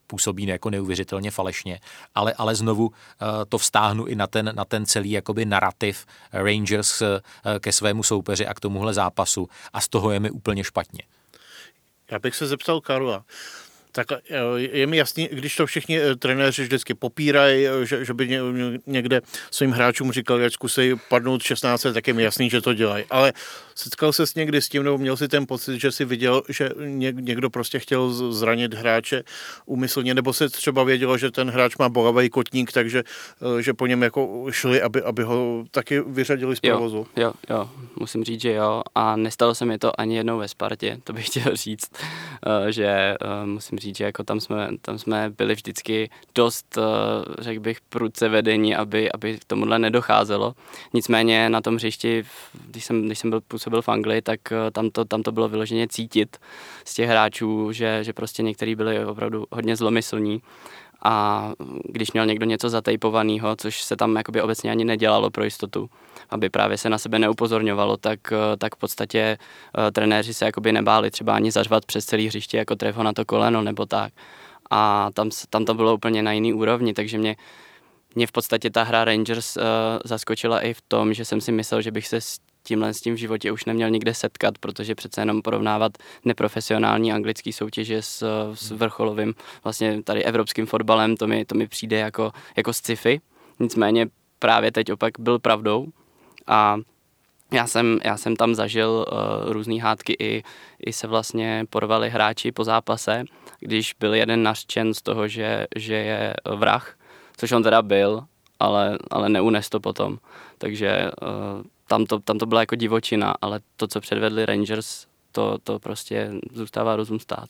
působí jako neuvěřitelně falešně. Ale, ale znovu eh, to vztáhnu i na ten, na ten celý jakoby narrativ Rangers eh, ke svému soupeři a k tomuhle zápasu a z toho je mi úplně špatně. Já bych se zeptal Karla, tak eh, je mi jasný, když to všichni eh, trenéři vždycky popírají, eh, že, že by někde svým hráčům říkali, ať zkusej padnout 16, tak je mi jasný, že to dělají. Ale setkal se s někdy s tím, nebo měl si ten pocit, že si viděl, že někdo prostě chtěl zranit hráče úmyslně, nebo se třeba vědělo, že ten hráč má bolavý kotník, takže že po něm jako šli, aby, aby ho taky vyřadili z provozu. Jo, jo, jo, musím říct, že jo. A nestalo se mi to ani jednou ve Spartě, to bych chtěl říct, že musím říct, že jako tam jsme, tam jsme byli vždycky dost, eh, řekl bych, prudce vedení, aby, aby k tomuhle nedocházelo. Nicméně na tom hřišti, když jsem, když jsem byl, působil v Anglii, tak eh, tam to, tam to bylo vyloženě cítit z těch hráčů, že, že prostě někteří byli opravdu hodně zlomyslní a když měl někdo něco zatejpovaného, což se tam jakoby obecně ani nedělalo pro jistotu, aby právě se na sebe neupozorňovalo, tak, eh, tak v podstatě uh, trenéři se jakoby nebáli třeba ani zařvat přes celý hřiště, jako tref ho na to koleno nebo tak. A tam, tam to bylo úplně na jiný úrovni, takže mě, mě v podstatě ta hra Rangers uh, zaskočila i v tom, že jsem si myslel, že bych se s tímhle s tím v životě už neměl nikde setkat, protože přece jenom porovnávat neprofesionální anglický soutěže s, s vrcholovým vlastně tady evropským fotbalem, to mi, to mi přijde jako, jako sci-fi. Nicméně právě teď opak byl pravdou a já jsem, já jsem tam zažil uh, různé hádky, i, i se vlastně porvali hráči po zápase, když byl jeden nařčen z toho, že, že je vrah, což on teda byl, ale, ale neunes to potom. Takže uh, tam, to, tam to byla jako divočina, ale to, co předvedli Rangers, to, to prostě zůstává rozum stát.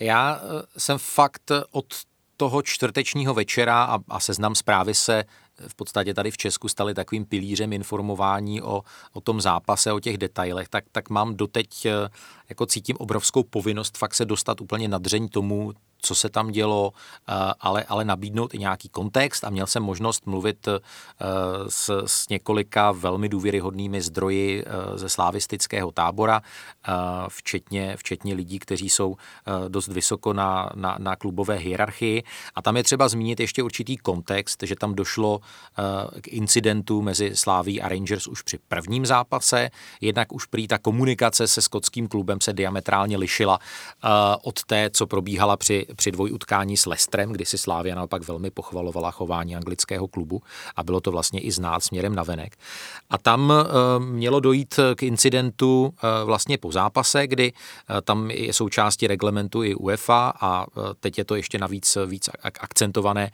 Já eh, jsem fakt od toho čtvrtečního večera a, a seznam zprávy se v podstatě tady v Česku stali takovým pilířem informování o, o tom zápase, o těch detailech, tak, tak mám doteď, eh, jako cítím obrovskou povinnost fakt se dostat úplně na dřeň tomu, co se tam dělo, eh, ale, ale nabídnout i nějaký kontext a měl jsem možnost mluvit eh, s, s několika velmi důvěryhodnými zdroji eh, ze slavistického tábora, včetně, včetně lidí, kteří jsou dost vysoko na, na, na klubové hierarchii. A tam je třeba zmínit ještě určitý kontext, že tam došlo k incidentu mezi Sláví a Rangers už při prvním zápase, jednak už prý ta komunikace se skotským klubem se diametrálně lišila od té, co probíhala při při dvojutkání s Lestrem, kdy si Slávia naopak velmi pochvalovala chování anglického klubu a bylo to vlastně i znát směrem na venek. A tam mělo dojít k incidentu vlastně po zápase, kdy tam je součástí reglementu i UEFA a teď je to ještě navíc víc akcentované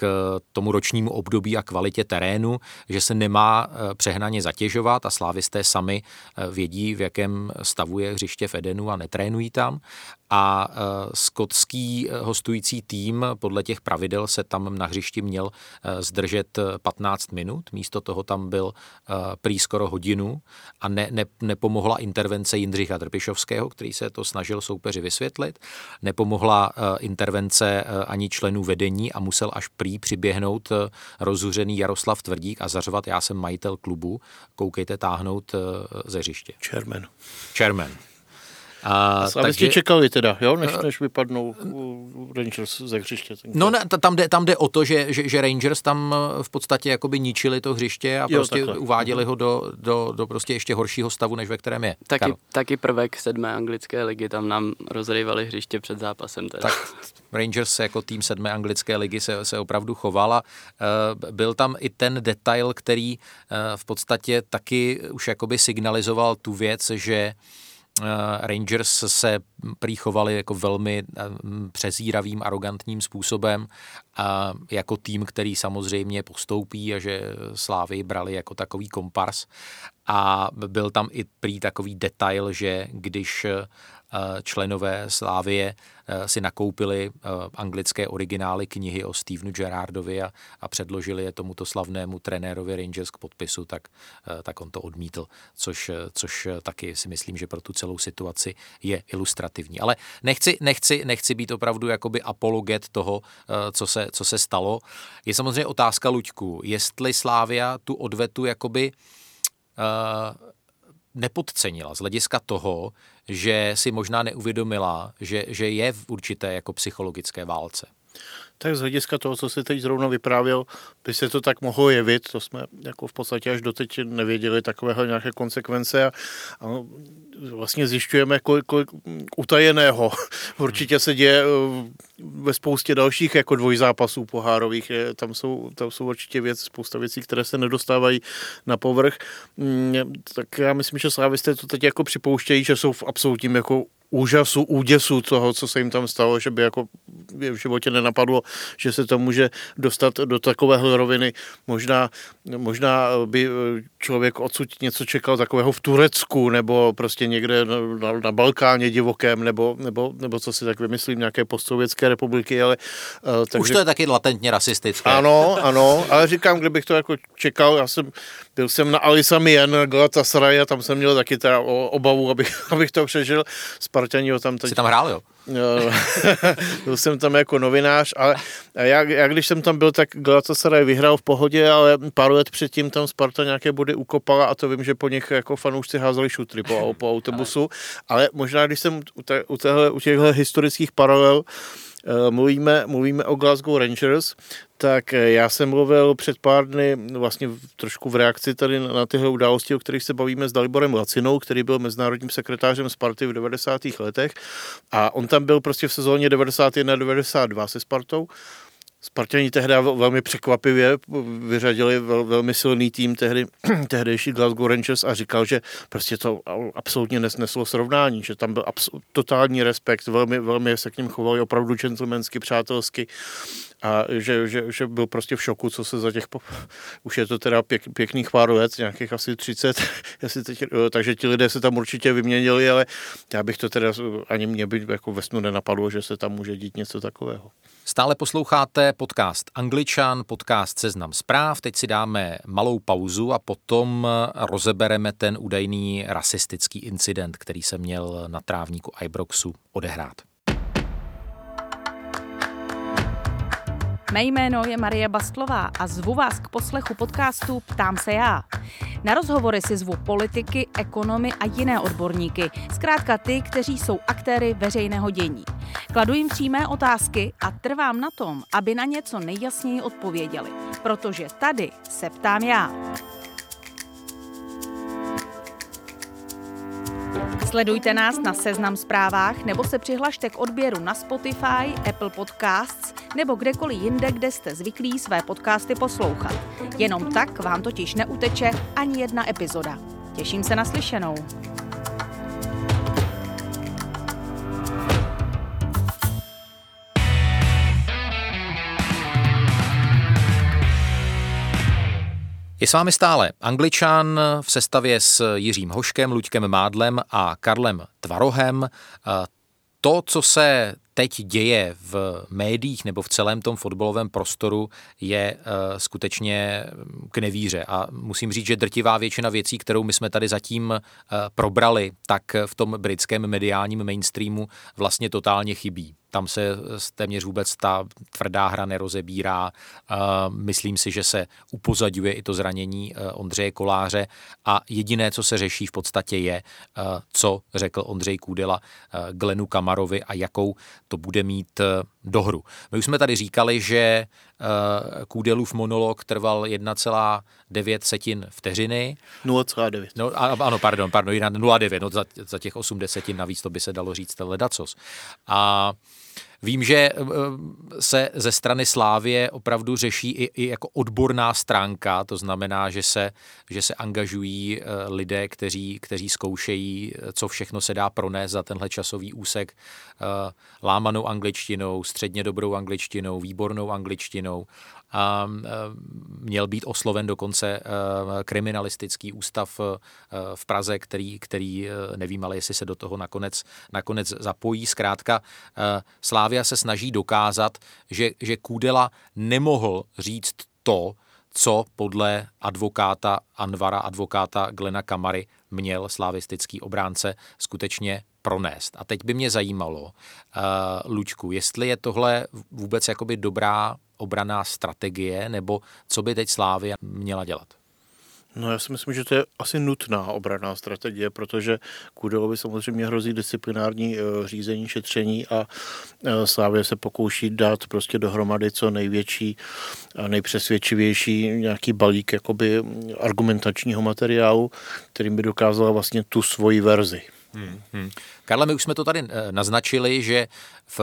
k tomu ročnímu období a kvalitě terénu, že se nemá eh, přehnaně zatěžovat a slávisté sami eh, vědí, v jakém stavu je hřiště v Edenu a netrénují tam a uh, skotský hostující tým podle těch pravidel se tam na hřišti měl uh, zdržet 15 minut, místo toho tam byl prý skoro hodinu a ne, ne, nepomohla intervence Jindřicha Trpišovského, který se to snažil soupeři vysvětlit, nepomohla intervence ani členů vedení a musel až prý přiběhnout rozuřený Jaroslav Tvrdík a zařvat, já jsem majitel klubu, koukejte táhnout ze hřiště. Chairman. Chairman. A, a takže, čekali teda, jo, než, než vypadnou Rangers ze hřiště. No ne, tam jde, tam jde o to, že, že, že Rangers tam eh, v podstatě jakoby ničili to hřiště a jo, prostě takhle. uváděli ho do, do, do prostě ještě horšího stavu, než ve kterém je. Taky, taky prvek sedmé anglické ligy, tam nám rozrývali hřiště před zápasem. Teda. Tak Rangers se jako tým sedmé anglické ligy se, se opravdu chovala. Eh, byl tam i ten detail, který v podstatě taky už jakoby signalizoval tu věc, že Rangers se prýchovali jako velmi eh, přezíravým, arrogantním způsobem a jako tým, který samozřejmě postoupí a že Slávy brali jako takový kompars. A byl tam i prý takový detail, že když eh, členové Slávie eh, si nakoupili eh, anglické originály knihy o Stevenu Gerardovi a, a předložili je tomuto slavnému trenérovi Rangers k podpisu, tak, tak on to odmítl, což, což taky si myslím, že pro tu celou situaci je ilustrativní. Ale nechci, nechci, nechci být opravdu jakoby apologet toho, co se, co se stalo. Je samozřejmě otázka Luďku, jestli Slávia tu odvetu jakoby uh, nepodcenila z hlediska toho, že si možná neuvědomila, že, že je v určité jako psychologické válce. Tak z hlediska toho, co si teď zrovna vyprávěl, by se to tak mohlo jevit, to jsme jako v podstatě až doteď nevěděli takového nějaké konsekvence a, a vlastně zjišťujeme, kolik, kolik utajeného určitě se děje eh, ve spoustě dalších jako dvojzápasů pohárových. Tam jsou, tam jsou určitě věc, spousta věcí, které se nedostávají na povrch. Mm, tak já myslím, že slávisté to teď jako připouštějí, že jsou v absolutním jako úžasu, úděsu toho, co se jim tam stalo, že by jako v životě nenapadlo, že se to může dostat do takovéhle roviny. Možná, možná by člověk odsud něco čekal takového v Turecku, nebo prostě někde na, na, Balkáně divokém, nebo, nebo, nebo co si tak vymyslím, nějaké postsovětské republiky, ale... Uh, takže... Už to je taky latentně rasistické. Ano, ano, ale říkám, kdybych to jako čekal, já jsem, byl jsem na Alisa Mien, Galatasaray a tam jsem měl taky teda obavu, abych, abych to přežil. Spartani ho tam teď... Jsi tam hrál, jo? byl jsem tam jako novinář, ale já, já když jsem tam byl, tak Galatasaray vyhrál v pohodě, ale pár let předtím tam Sparta nějaké body ukopala a to vím, že po nich jako fanoušci házeli šutry po, po autobusu, ale možná když jsem u, te, u, téhle, u těchto historických paralel mluvíme, mluvíme o Glasgow Rangers, tak eh, já jsem mluvil před pár dny vlastně trošku v reakci tady na tyhle události, o kterých se bavíme s Daliborem Lacinou, který byl mezinárodním sekretářem Sparty v 90. letech a on tam byl prostě v sezóně 91-92 se Spartou Spartani tehdy velmi překvapivě vyřadili vel, velmi silný tým tehdy, tehdejší Glasgow Rangers a říkal, že prostě to absolutně nesneslo srovnání, že tam byl totální respekt, velmi, velmi se k ním chovali opravdu gentlemansky, přátelsky a že, že, že byl prostě v šoku, co se za těch, už je to teda pěk, pěkných pár let, nějakých asi 30, jestli teď, takže ti lidé se tam určitě vyměnili, ale já bych to teda, ani mě by jako ve snu nenapadlo, že se tam může dít něco takového. Stále posloucháte podcast Angličan, podcast Seznam zpráv. Teď si dáme malou pauzu a potom rozebereme ten údajný rasistický incident, který se měl na trávníku Ibroxu odehrát. Mé jméno je Marie Bastlová a zvu vás k poslechu podcastu Ptám se já. Na rozhovory si zvu politiky, ekonomy a jiné odborníky, zkrátka ty, kteří jsou aktéry veřejného dění. Kladu jim přímé otázky a trvám na tom, aby na něco nejjasněji odpověděli, protože tady se ptám já. Sledujte nás na Seznam zprávách nebo se přihlašte k odběru na Spotify, Apple Podcasts nebo kdekoliv jinde, kde jste zvyklí své podcasty poslouchat. Jenom tak vám totiž neuteče ani jedna epizoda. Těším se na slyšenou. Je s vámi stále Angličan v sestavě s Jiřím Hoškem, Luďkem Mádlem a Karlem Tvarohem. To, co se teď děje v médiích nebo v celém tom fotbalovém prostoru, je uh, skutečně k nevíře. A musím říct, že drtivá většina věcí, kterou my jsme tady zatím uh, probrali, tak v tom britském mediálním mainstreamu vlastně totálně chybí. Tam se téměř vůbec ta tvrdá hra nerozebírá. Myslím si, že se upozadňuje i to zranění e, Ondřeje Koláře a jediné, co se řeší v podstatě je, e, co řekl Ondřej Kůdela Glenu Kamarovi a jakou to bude mít dohru. My už jsme tady říkali, že Kůdelův monolog trval 1,9 setin vteřiny. 0,9. No, ano, pardon, pardon, 0,9, no za, za těch 8 desetin navíc to by se dalo říct ledacos. A Vím, že eh, se ze strany Slávě opravdu řeší i, i jako odborná stránka, to znamená, že se, že se angažují eh, lidé, kteří, kteří zkoušejí, eh, co všechno se dá pronést za tenhle časový úsek lámanou angličtinou, středně dobrou angličtinou, výbornou angličtinou a měl být osloven dokonce kriminalistický ústav v Praze, který, který nevím, ale jestli se do toho nakonec, nakonec zapojí. Zkrátka Slávia se snaží dokázat, že, že Kůdela nemohl říct to, co podle advokáta Anvara, advokáta Glena Kamary, měl slavistický obránce skutečně pronést. A teď by mě zajímalo, uh, Lučku, jestli je tohle vůbec jakoby dobrá obraná strategie, nebo co by teď Slávia měla dělat? No já si myslím, že to je asi nutná obraná strategie, protože Kudelovi samozřejmě hrozí disciplinární eh, řízení, šetření a eh, Slávě se pokouší dát prostě dohromady co největší a nejpřesvědčivější nějaký balík jakoby argumentačního materiálu, kterým by dokázala vlastně tu svoji verzi. Hmm, hmm. Karle, my už jsme to tady eh, naznačili, že v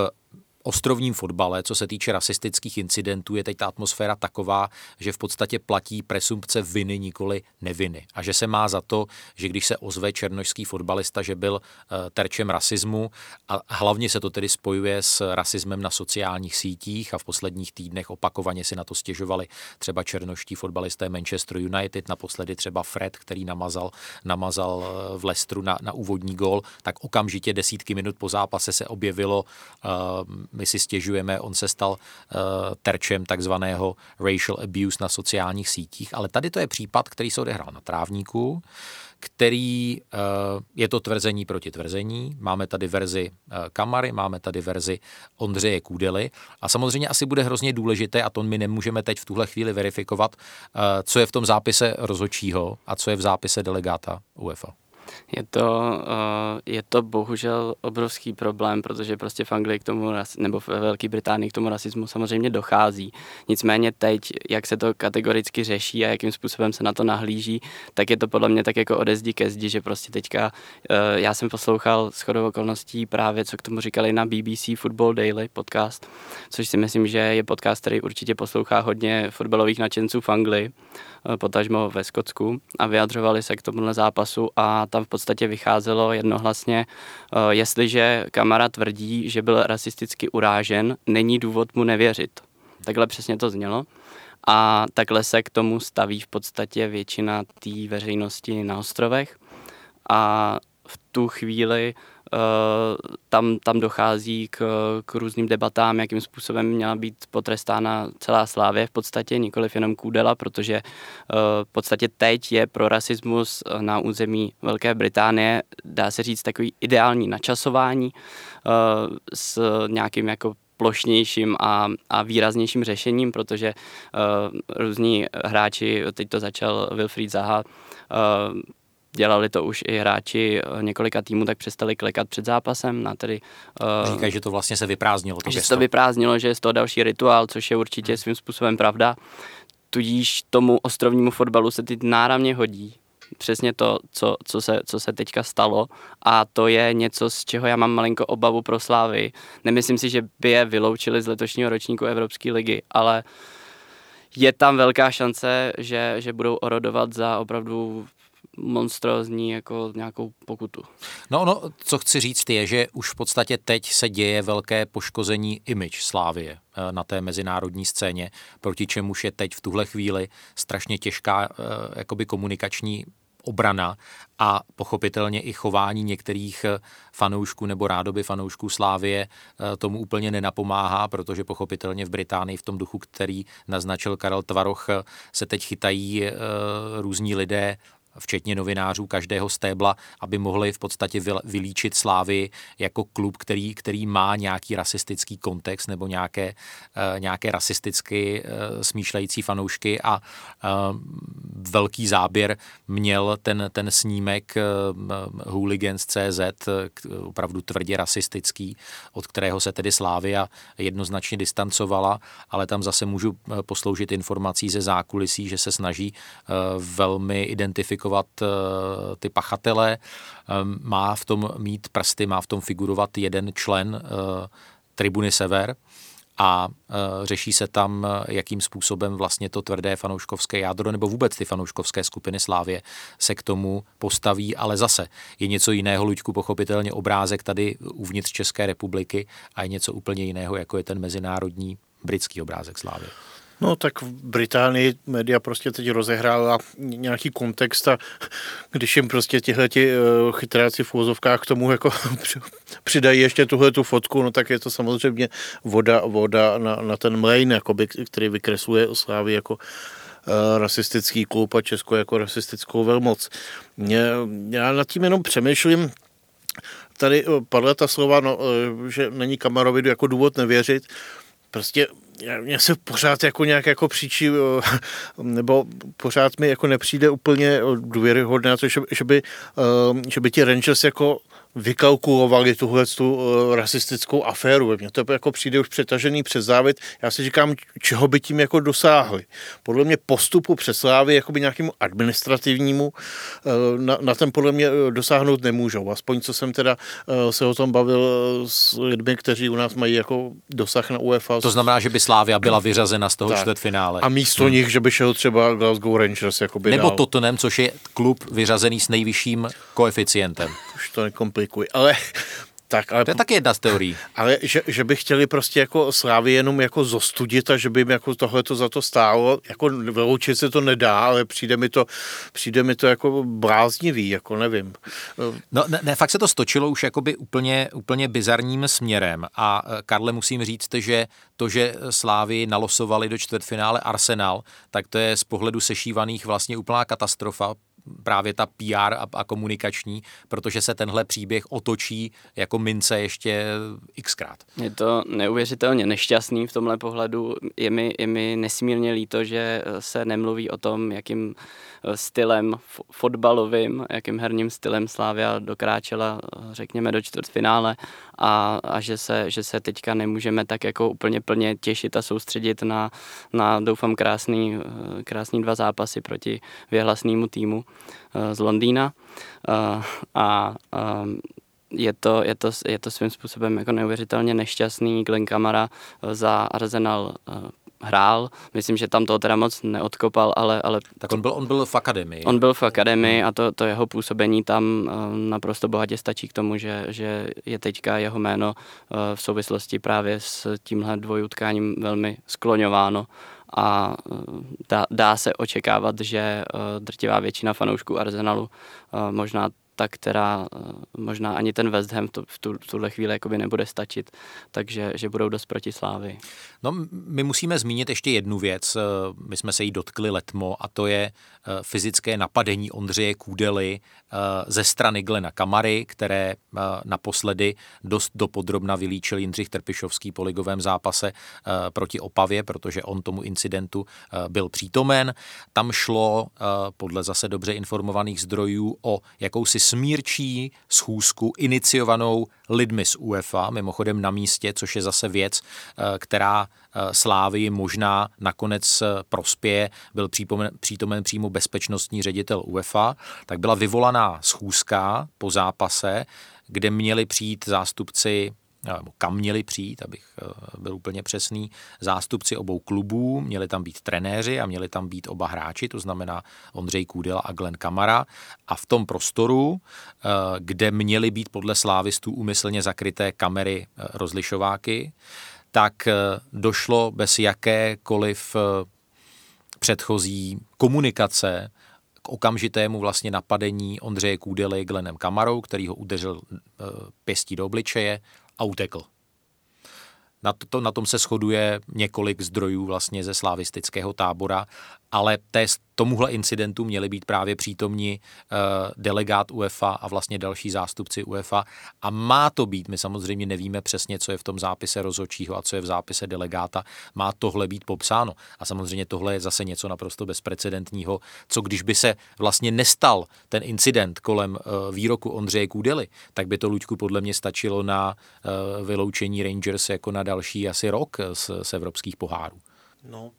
ostrovním fotbale, co se týče rasistických incidentů, je teď ta atmosféra taková, že v podstatě platí presumpce viny, nikoli neviny. A že se má za to, že když se ozve černožský fotbalista, že byl uh, terčem rasismu a hlavně se to tedy spojuje s rasismem na sociálních sítích a v posledních týdnech opakovaně si na to stěžovali třeba černoští fotbalisté Manchester United, naposledy třeba Fred, který namazal, namazal eh, v Lestru na, na úvodní gól, tak okamžitě desítky minut po zápase se objevilo uh, my si stěžujeme, on se stal uh, terčem takzvaného racial abuse na sociálních sítích, ale tady to je případ, který se odehrál na trávníku, který uh, je to tvrzení proti tvrzení. Máme tady verzi uh, Kamary, máme tady verzi Ondřeje Kůdely a samozřejmě asi bude hrozně důležité, a to my nemůžeme teď v tuhle chvíli verifikovat, co je v tom zápise rozhodčího a co je v zápise delegáta UEFA. Je to, uh, je to bohužel obrovský problém, protože prostě v Anglii k tomu, nebo v Velké Británii k tomu rasismu samozřejmě dochází. Nicméně teď, jak se to kategoricky řeší a jakým způsobem se na to nahlíží, tak je to podle mě tak jako ode zdi ke zdi, že prostě teďka, uh, já jsem poslouchal shodou okolností právě, co k tomu říkali na BBC Football Daily podcast, což si myslím, že je podcast, který určitě poslouchá hodně fotbalových nadšenců v Anglii, potažmo ve Skotsku a vyjadřovali se k tomuhle zápasu a tam v podstatě vycházelo jednohlasně, eh, jestliže kamera tvrdí, že byl rasisticky urážen, není důvod mu nevěřit. Takhle přesně to znělo. A takhle se k tomu staví v podstatě většina té veřejnosti na ostrovech. A v tu chvíli Eh, tam, tam dochází k, k různým debatám, jakým způsobem měla být potrestána celá Slávě v podstatě, nikoliv jenom Kůdela, protože eh, v podstatě teď je pro rasismus na území Velké Británie, dá se říct, takový ideální načasování eh, s nějakým jako plošnějším a, a výraznějším řešením, protože uh, různí hráči, teď to začal Wilfried Zaha, uh, dělali to už i hráči eh, několika týmů, tak přestali klekat před zápasem. Na tedy, uh, Říkají, že to vlastně se vyprázdnilo. To že se to vyprázdnilo, že je to další rituál, což je určitě hmm. svým způsobem pravda. Tudíž tomu ostrovnímu fotbalu se teď náramně hodí přesně to, co, co, se, co se teďka stalo a to je něco, z čeho já mám malinko obavu pro Slávy. Nemyslím si, že by je vyloučili z letošního ročníku Evropské ligy, ale je tam velká šance, že, že budou orodovat za opravdu monstrózní jako nějakou pokutu. No, no, co chci říct je, že už v podstatě teď se děje velké poškození image Slávie eh, na té mezinárodní scéně, proti čemuž je teď v tuhle chvíli strašně těžká eh, jakoby komunikační obrana a pochopitelně i chování některých eh, fanoušků nebo rádoby fanoušků Slávie tomu úplně nenapomáhá, protože pochopitelně v Británii v tom duchu, který naznačil Karel Tvaroch, se teď chytají různí lidé včetně novinářů každého stébla, aby mohli v podstatě vylíčit Slávy jako klub, který, který má nějaký rasistický kontext nebo nějaké, uh, nějaké rasisticky uh, smýšlející fanoušky. A uh, velký záběr měl ten, ten snímek Hooligans.cz, opravdu tvrdě rasistický, od kterého se tedy Slávia jednoznačně distancovala, ale tam zase můžu posloužit informací ze zákulisí, že se snaží velmi identifikovat identifikovat eh, ty pachatele, ehm, má v tom mít prsty, má v tom figurovat jeden člen eh, tribuny Sever a e, řeší se tam, jakým způsobem vlastně to tvrdé fanouškovské jádro nebo vůbec ty fanouškovské skupiny Slávě se k tomu postaví, ale zase je něco jiného, Luďku, pochopitelně obrázek tady uvnitř České republiky a je něco úplně jiného, jako je ten mezinárodní britský obrázek Slávy. No tak v Británii média prostě teď rozehrála nějaký kontext a když jim prostě tihle ti eh, chytráci v úvozovkách k tomu jako přidají ještě tuhle tu fotku, no tak je to samozřejmě voda, voda na, na ten mlejn, jakoby, který vykresluje Slávy jako uh, rasistický klub a Česko jako rasistickou velmoc. Já nad tím jenom přemýšlím, tady eh, padla ta slova, no, že není Kamarovi jako důvod nevěřit. Prostě mě se pořád jako nějak jako příčí, nebo pořád mi jako nepřijde úplně důvěryhodné, že, že, by, že by ti Rangers jako vykalkulovali tuhle tu uh, rasistickou aféru. Mně to jako přijde už přetažený přes závit. Já si říkám, čeho by tím jako dosáhli. Podle mě postupu přes slávy jakoby nějakému administrativnímu uh, na, na ten podle mě eh, dosáhnout nemůžou. Aspoň co jsem teda uh, se o tom bavil s lidmi, kteří u nás mají jako dosah na UEFA. To znamená, že by Slávia byla vyřazena z toho čtvrtfinále. A místo hmm. nich, že by šel třeba Glasgow Rangers. Jakoby Nebo dál. Tottenham, což je klub vyřazený s nejvyšším koeficientem. Už to nekomplikuji komplikuj, ale tak, ale, to je taky jedna z teorií. Ale že, že by chtěli prostě jako Slávy jenom jako zostudit a že by jim jako tohle to za to stálo, jako vyloučit se to nedá, ale přijde mi to, přijde mi to jako bláznivý, jako nevím. No ne, ne fakt se to stočilo už jakoby úplně, úplně bizarním směrem a e, Karle musím říct, že to, že Slávy nalosovali do čtvrtfinále Arsenal, tak to je z pohledu sešívaných vlastně úplná katastrofa, právě ta PR a, a komunikační, protože se tenhle příběh otočí jako mince ještě xkrát. Je to neuvěřitelně nešťastný v tomhle pohledu. Je mi, je mi nesmírně líto, že se nemluví o tom, jakým eh, stylem fotbalovým, jakým herním stylem Slávia dokráčela, eh, řekněme, do čtvrtfinále a, a že, se, že se teďka nemůžeme tak jako úplně plně těšit a soustředit na, na doufám, krásný, eh, krásný dva zápasy proti věhlasnému týmu eh, z Londýna. Eh, a, a je to, je, to, je to svým způsobem jako neuvěřitelně nešťastný. Glenn Kamara za Arsenal hrál. Myslím, že tam to teda moc neodkopal, ale... ale tak on byl, on byl v akademii. On byl v akademii a to, to jeho působení tam uh, naprosto bohatě stačí k tomu, že, že je teďka jeho jméno uh, v souvislosti právě s tímhle dvojutkáním velmi skloňováno a uh, dá, dá se očekávat, že drtivá většina fanoušků Arsenalu možná ta, která eh, možná ani ten West Ham tu, v, tu, v tuhle chvíli jakoby nebude stačit, takže že budou dost proti Slávy. No, my musíme zmínit ještě jednu věc, eh, my jsme se jí dotkli letmo a to je eh, fyzické napadení Ondřeje Kůdely ze strany Glena Kamary, které naposledy dost dopodrobna vylíčil Jindřich Trpišovský po ligovém zápase proti Opavě, protože on tomu incidentu byl přítomen. Tam šlo podle zase dobře informovaných zdrojů o jakousi smírčí schůzku iniciovanou lidmi z UEFA, mimochodem na místě, což je zase věc, eh, která eh, Slávy možná nakonec prospěje, byl přítomen, přítomen přímo bezpečnostní ředitel UEFA, tak byla vyvolaná schůzka po zápase, kde měli přijít zástupci nebo kam měli přijít, abych eh, byl úplně přesný, zástupci obou klubů, měli tam být trenéři a měli tam být oba hráči, to znamená Ondřej Kůdela a Glenn Kamara. A v tom prostoru, eh, kde měly být podle slávistů úmyslně zakryté kamery eh, rozlišováky, tak došlo bez jakékoliv předchozí komunikace k okamžitému vlastně napadení Ondřeje Kůdely Glenem Kamarou, který ho udeřil pěstí do obličeje a utekl. Na, to, na tom se shoduje několik zdrojů vlastně ze slavistického tábora, ale té, tomuhle incidentu měli být právě přítomni uh, delegát UEFA a vlastně další zástupci UEFA a má to být, my samozřejmě nevíme přesně, co je v tom zápise rozhodčího a co je v zápise delegáta, má tohle být popsáno a samozřejmě tohle je zase něco naprosto bezprecedentního, co když by se vlastně nestal ten incident kolem uh, výroku Ondřeje Kůdely, tak by to Luďku podle mě stačilo na uh, vyloučení Rangers jako na další asi rok z, z evropských pohárů. No,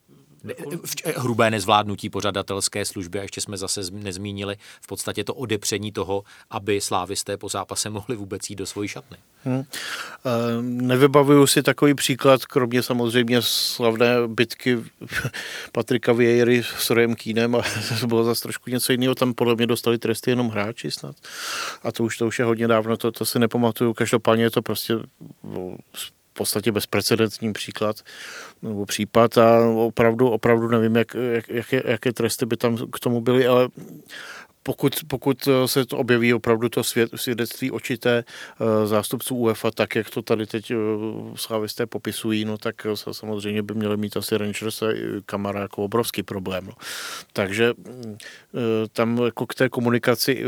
hrubé nezvládnutí pořadatelské služby a ještě jsme zase nezmínili v podstatě to odepření toho, aby slávisté po zápase mohli vůbec jít do svojí šatny. Hmm. Nevybavuju si takový příklad, kromě samozřejmě slavné bitky Patrika Vieiry s Rojem Kínem a bylo zase trošku něco jiného. Tam podle mě dostali tresty jenom hráči snad. A to už, to už je hodně dávno, to, to si nepamatuju. Každopádně je to prostě no, podstatě bezprecedentní příklad nebo případ a opravdu, opravdu nevím, jak, jak, jaké, jaké tresty by tam k tomu byly, ale pokud, pokud se to objeví opravdu to svět, svědectví očité uh, zástupců UEFA, tak jak to tady teď uh, slavisté popisují, no tak samozřejmě by měli mít asi Rangers a Kamara jako obrovský problém. No. Takže uh, tam jako k té komunikaci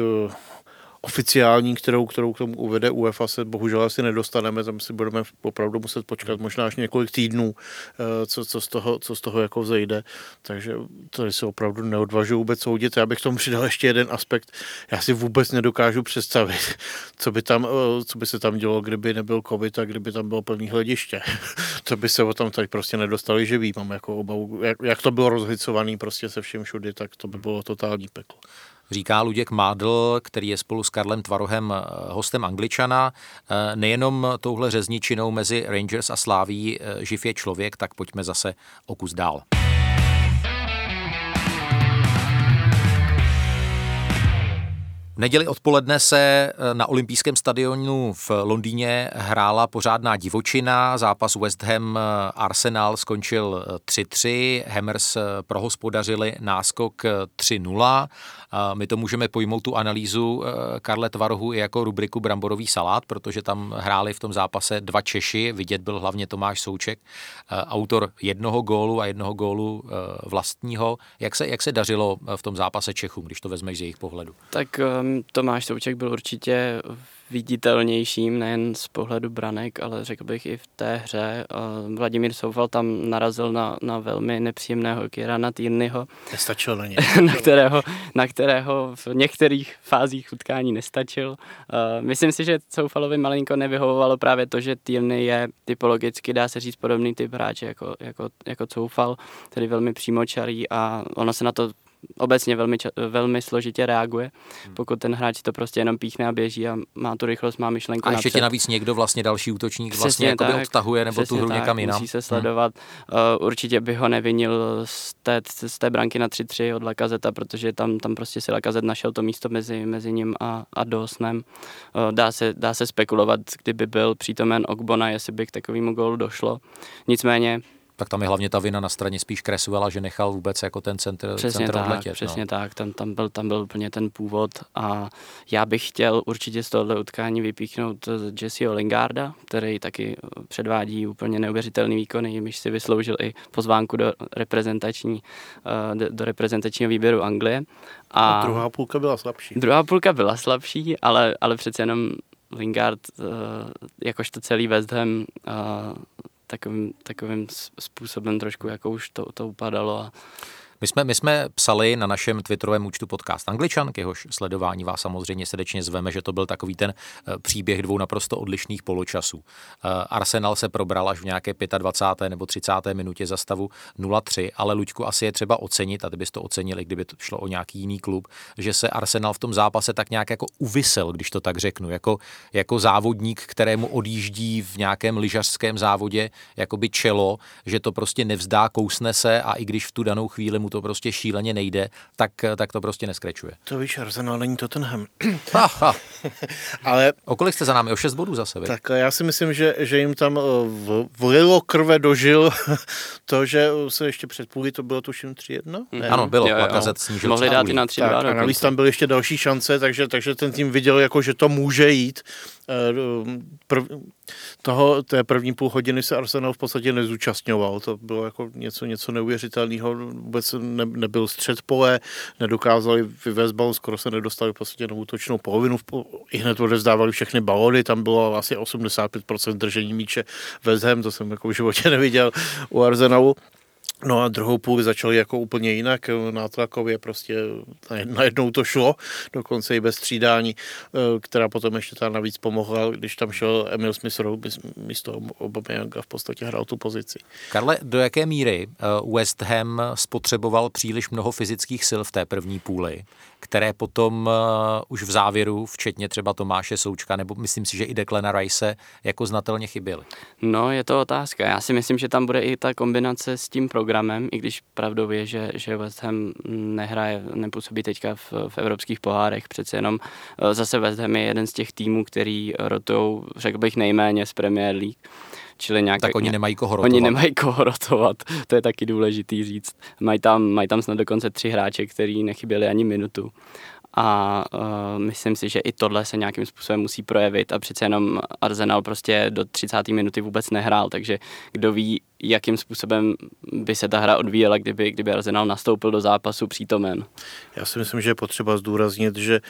oficiální, kterou, kterou k tomu uvede UEFA, se bohužel asi nedostaneme, tam si budeme opravdu muset počkat možná až několik týdnů, eh, co, co, z, toho, co z toho jako zejde. Takže tady se opravdu neodvažuji vůbec soudit. Já bych tomu přidal ještě jeden aspekt. Já si vůbec nedokážu představit, co by, tam, eh, co by se tam dělo, kdyby nebyl covid a kdyby tam bylo plný hlediště. to by se o tam tady prostě nedostali živý. Mám jako obavu, jak, jak to bylo rozhicovaný prostě se vším všudy, tak to by bylo totální peklo říká Luděk Mádl, který je spolu s Karlem Tvarohem eh, hostem Angličana. Eh, nejenom touhle řezničinou mezi Rangers a Sláví eh, živ je člověk, tak pojďme zase o kus dál. Neděli odpoledne se eh, na olympijském stadionu v Londýně hrála pořádná divočina. Zápas West Ham eh, Arsenal skončil 3-3. Eh, Hammers prohospodařili náskok 3-0. My to můžeme pojmout tu analýzu Karle Tvarohu i jako rubriku Bramborový salát, protože tam hráli v tom zápase dva Češi. Vidět byl hlavně Tomáš Souček, autor jednoho gólu a jednoho gólu vlastního. Jak se, jak se dařilo v tom zápase Čechům, když to vezmeš z jejich pohledu? Tak Tomáš Souček byl určitě viditelnějším, nejen z pohledu branek, ale řekl bych i v té hře. Vladimír Soufal tam narazil na, na velmi nepříjemného Kirana Týrnyho. Nestačil na něj. na, kterého, na kterého v některých fázích utkání nestačil. Myslím si, že Soufalovi malinko nevyhovovalo právě to, že Týrny je typologicky, dá se říct, podobný typ hráče jako, jako, jako Soufal, tedy velmi přímočarý a ono se na to obecně velmi, velmi složitě reaguje, hmm. pokud ten hráč to prostě jenom píchne a běží a má tu rychlost, má myšlenku. A ještě ti navíc někdo vlastně další útočník vlastně tak, odtahuje nebo tu hru tak, někam jinam. Musí se sledovat. Hmm. Uh, určitě by ho nevinil z té, z té branky na 3-3 od Lakazeta, protože tam, tam prostě si Lakazet našel to místo mezi, mezi ním a, a Dosnem. Uh, dá, se, dá se spekulovat, kdyby byl přítomen Ogbona, jestli by k takovému gólu došlo. Nicméně tak tam je hlavně ta vina na straně spíš Kresuela, že nechal vůbec jako ten centr, přesně centr tak, odletět. Přesně no. tak, tam, tam, byl, tam byl úplně ten původ a já bych chtěl určitě z tohohle utkání vypíchnout Jesseho Lingarda, který taky předvádí úplně neuvěřitelný výkon, jimž si vysloužil i pozvánku do, reprezentační, eh, do reprezentačního výběru Anglie. A, a druhá půlka byla slabší. Druhá půlka byla slabší, ale, ale přece jenom Lingard, eh, jakožto celý West Ham, eh, takovým, takovým způsobem trošku, jako už to, to upadalo. A... My jsme, my jsme psali na našem twitterovém účtu podcast Angličan, k jehož sledování vás samozřejmě srdečně zveme, že to byl takový ten eh, příběh dvou naprosto odlišných poločasů. Eh, Arsenal se probral až v nějaké 25. nebo 30. minutě za stavu 0-3, ale Luďku asi je třeba ocenit, a ty bys to ocenili, kdyby to šlo o nějaký jiný klub, že se Arsenal v tom zápase tak nějak jako uvysel, když to tak řeknu, jako, jako závodník, kterému odjíždí v nějakém lyžařském závodě jakoby čelo, že to prostě nevzdá, kousne se a i když v tu danou chvíli mu to prostě šíleně nejde, tak, tak to prostě neskrečuje. To víš, Arsenal není Tottenham. Ale... O kolik jste za námi? O 6 bodů zase, Tak já si myslím, že, že jim tam eh, vlilo krve dožil to, že se ještě před půli to bylo tuším 3-1? Mm. Ano, bylo. Jo, jo. snížil Mohli dát i na 3 tak, A navíc tam byly ještě další šance, takže, takže ten tým viděl, jako, že to může jít. Eh, prv, toho, té první půl hodiny se Arsenal v podstatě nezúčastňoval. To bylo jako něco, něco neuvěřitelného. Vůbec ne, nebyl střed pole, nedokázali vyvést balon, skoro se nedostali v podstatě na útočnou polovinu. I hned odevzdávali všechny balony, tam bylo asi 85% držení míče West Ham, to jsem jako v životě neviděl u Arsenalu. No a druhou půl začali jako úplně jinak, nátlakově prostě najednou to šlo, dokonce i bez střídání, eh, která potom ještě ta navíc pomohla, když tam šel Emil Smith místo Aubameyanga v podstatě hrál tu pozici. Karle, do jaké míry eh, West Ham spotřeboval příliš mnoho fyzických sil v té první půli, které potom uh, už v závěru, včetně třeba Tomáše Součka, nebo myslím si, že i Declana Rice, jako znatelně chyběly? No, je to otázka. Já si myslím, že tam bude i ta kombinace s tím programem, i když pravdou je, že, že West Ham nehraje, nepůsobí teďka v, v evropských pohárech. Přece jenom uh, zase West Ham je jeden z těch týmů, který rotou, řekl bych, nejméně z Premier League. Čili nějak, tak oni nemají koho rotovat. Oni nemají koho rotovat, to je taky důležitý říct. Mají tam, mají tam snad dokonce tři hráče, který nechyběli ani minutu. A uh, myslím si, že i tohle se nějakým způsobem musí projevit a přece jenom Arsenal prostě do 30. minuty vůbec nehrál, takže kdo ví, jakým způsobem by se ta hra odvíjela, kdyby, kdyby Arsenal nastoupil do zápasu přítomen. Já si myslím, že je potřeba zdůraznit, že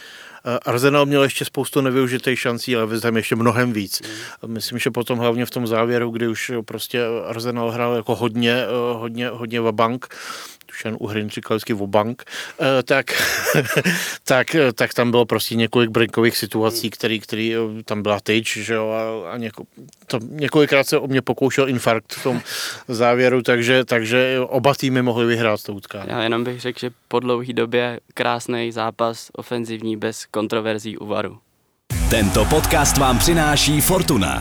eh, Arsenal měl ještě spoustu nevyužitých šancí, ale West ještě mnohem víc. Mm. Myslím, že potom hlavně v tom závěru, kdy už prostě Arsenal hrál jako hodně, eh, hodně, hodně vabank, tušen u hry říkal vždycky bank, eh, tak, tak, tak tam bylo prostě několik brinkových situací, který, který tam byla tyč, že jo, a, a něko, to, několikrát se o mě pokoušel infarkt v tom závěru, takže, takže oba týmy mohly vyhrát to utkání. Já jenom bych řekl, že po dlouhé době krásný zápas ofenzivní bez kontroverzí u varu. Tento podcast vám přináší Fortuna.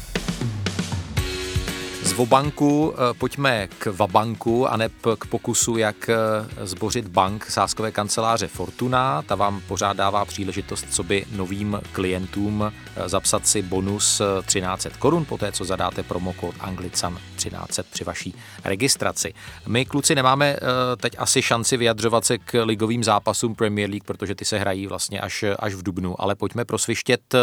Z Vobanku eh, pojďme k Vabanku a ne k pokusu, jak eh, zbořit bank sáskové kanceláře Fortuna. Ta vám pořád dává příležitost, co by novým klientům eh, zapsat si bonus 1300 korun, poté co zadáte promokód Anglican 1300 při vaší registraci. My kluci nemáme teď asi šanci vyjadřovat se k ligovým zápasům Premier League, protože ty se hrají vlastně až, až v Dubnu, ale pojďme prosvištět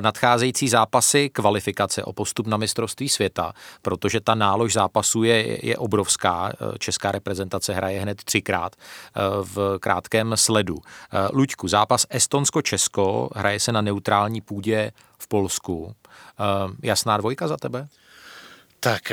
nadcházející zápasy kvalifikace o postup na mistrovství světa protože ta nálož zápasů je, je obrovská. Česká reprezentace hraje hned třikrát eh, v krátkém sledu. Eh, Luďku, zápas Estonsko-Česko hraje se na neutrální půdě v Polsku. Eh, jasná dvojka za tebe? Tak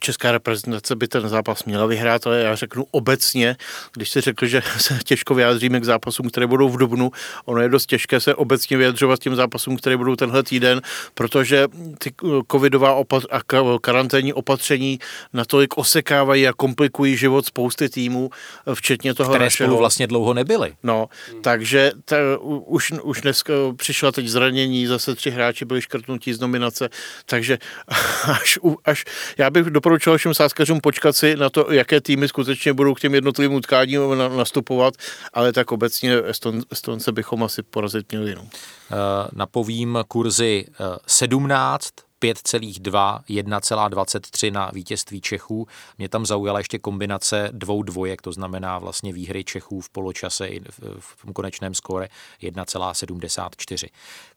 česká reprezentace by ten zápas měla vyhrát, ale já řeknu obecně, když si řekl, že se těžko vyjádříme k zápasům, které budou v Dubnu, ono je dost těžké se obecně vyjadřovat těm zápasům, které budou tenhle týden, protože ty covidová opat- a karanténní opatření natolik osekávají a komplikují život spousty týmů, včetně toho Které našeho. spolu vlastně dlouho nebyly. No, takže ta, už, už dneska přišla teď zranění, zase tři hráči byli škrtnutí z nominace, takže až, až až já bych doporučil všem sáskařům počkat si na to, jaké týmy skutečně budou k těm jednotlivým utkáním nastupovat, ale tak obecně Eston, Estonce bychom asi porazit měli. No. Eh, napovím kurzy 17, 5,2, 1,23 na vítězství Čechů. Mě tam zaujala ještě kombinace dvou dvojek, to znamená vlastně výhry Čechů v poločase i v konečném skóre 1,74.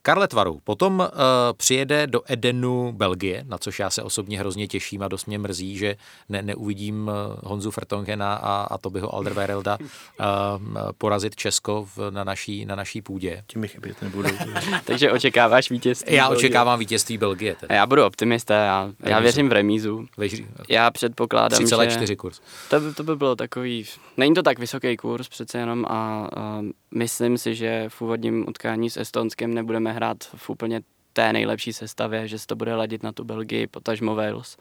Karle Tvaru potom uh, přijede do Edenu Belgie, na což já se osobně hrozně těším a dost mě mrzí, že ne, neuvidím Honzu Fertongena a, a Tobyho Alderweirelda uh, porazit Česko v, na, naší, na naší půdě. Tím mi chybět nebudou. Takže očekáváš vítězství Já Belgie. očekávám vítězství Belgie. Tedy. Já budu optimista, já, já věřím v remízu. Věří. Já předpokládám, 3,4 že... kurz. To, by, to by bylo takový, není to tak vysoký kurz přece jenom a, a myslím si, že v úvodním utkání s Estonskem nebudeme hrát v úplně té nejlepší sestavě, že se to bude ladit na tu Belgii, potažmo Wales.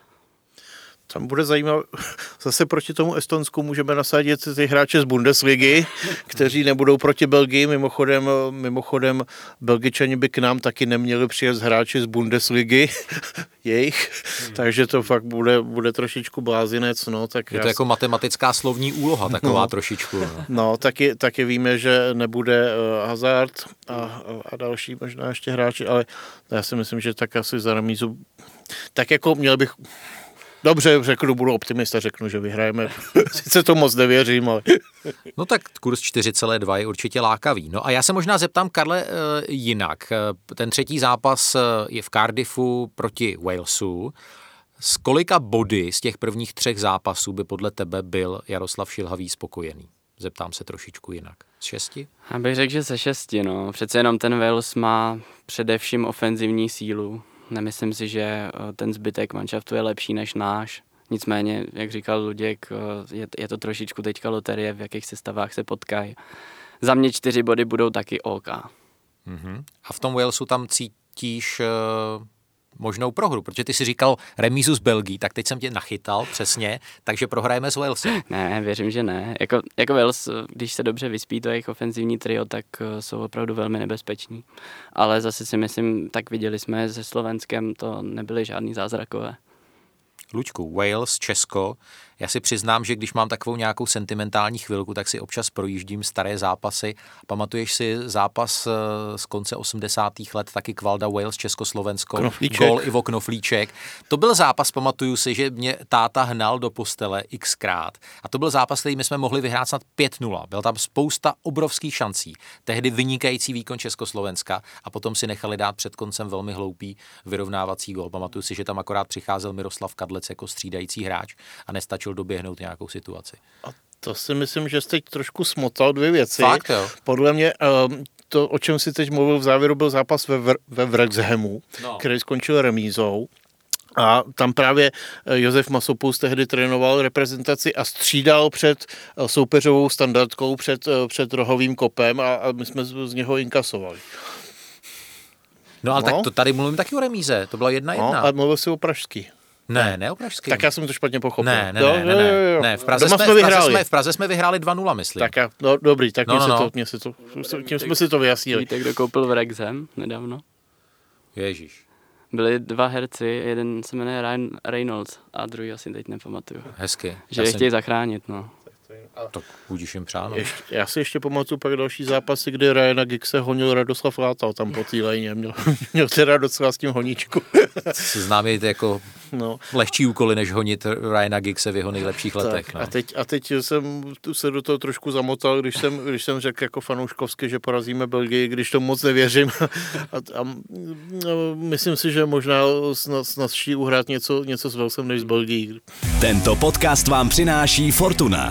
Tam bude zajímavé, zase proti tomu Estonsku můžeme nasadit ty hráče z Bundesligy, kteří nebudou proti Belgii. Mimochodem, mimochodem Belgičani by k nám taky neměli přijet hráči z Bundesligy, jejich, hmm. takže to fakt bude, bude trošičku blázinec. No, tak je to já... jako matematická slovní úloha, taková no, trošičku. No, no taky, taky víme, že nebude uh, Hazard a, a další možná ještě hráči, ale já si myslím, že tak asi za remízu tak jako měl bych Dobře, řeknu, budu optimista, řeknu, že vyhrajeme. Sice to moc nevěřím, ale... no tak kurz 4,2 je určitě lákavý. No a já se možná zeptám, Karle, eh, jinak. Eh, ten třetí zápas eh, je v Cardiffu proti Walesu. Z kolika body z těch prvních třech zápasů by podle tebe byl Jaroslav Šilhavý spokojený? Zeptám se trošičku jinak. Z šesti? Já bych řekl, že se šesti, no. Přece jenom ten Wales má především ofenzivní sílu Nemyslím si, že eh, ten zbytek manšaftu je lepší než náš. Nicméně, jak říkal Luděk, eh, je, je to trošičku teďka loterie, v jakých sestavách se potkají. Za mě čtyři body budou taky OK. Mm-hmm. A v tom Walesu tam cítíš uh, možnou prohru, protože ty si říkal remízu z Belgii, tak teď jsem tě nachytal přesně, takže prohrajeme s Walesem. Ne, věřím, že ne. Jako, jako Wales, když se dobře vyspí to jejich ofenzivní trio, tak eh, jsou opravdu velmi nebezpeční. Ale zase si myslím, tak viděli jsme se Slovenskem, to nebyly žádný zázrakové. Lučku, Wales, Česko, já si přiznám, že když mám takovou nějakou sentimentální chvilku, tak si občas projíždím staré zápasy. Pamatuješ si zápas eh, z konce 80. let, taky Kvalda Wales, Československo, Knoflíček. gol Ivo Knoflíček. To byl zápas, pamatuju si, že mě táta hnal do postele xkrát. A to byl zápas, který my jsme mohli vyhrát snad 5-0. Byl tam spousta obrovských šancí. Tehdy vynikající výkon Československa a potom si nechali dát před koncem velmi hloupý vyrovnávací gol. Pamatuju si, že tam akorát přicházel Miroslav Kadlec jako střídající hráč a nestačil stačil doběhnout nějakou situaci. A to si myslím, že jste teď trošku smotal dvě věci. Fakt, jo. Podle mě um, to, o čem si teď mluvil v závěru, byl zápas ve, ve Wrexhamu, no. který skončil remízou. A tam právě eh, Josef Masopus tehdy trénoval reprezentaci a střídal před eh, soupeřovou standardkou, před, eh, před rohovým kopem a, a my jsme z něho inkasovali. No ale no. tak to tady mluvím taky o remíze, to byla jedna jedna. No, a mluvil si o pražský. Ne, ne o pražský. Tak já jsem to špatně pochopil. Ne, ne, ne, ne, ne, ne. ne. V, Praze jsme, jsme v, Praze jsme, v Praze jsme vyhráli 2-0, myslím. Tak já, no, dobrý, tak no, no, no. To, mě se to, tím jsme si to vyjasnili. Víte, kdo koupil v Rexham nedávno? Ježíš. Byli dva herci, jeden se jmenuje Ryan Reynolds a druhý asi teď nepamatuju. Hezky. Že je chtějí zachránit, no. Tak budíš jim přáno. Ještě, já si ještě pamatuju pak další zápasy, kdy Ryana Giggse honil Radoslav Látal tam po té lejně. Měl, měl teda docela s tím honíčku. Známý jako no. lehčí úkoly, než honit Ryana Giggse v jeho nejlepších tak, letech. No. A, teď, a teď jsem se do toho trošku zamotal, když jsem, když jsem řekl jako fanouškovsky, že porazíme Belgii, když to moc nevěřím. A, a, no, myslím si, že možná snazší uhrát něco, něco s Velsem než s Belgií. Tento podcast vám přináší Fortuna.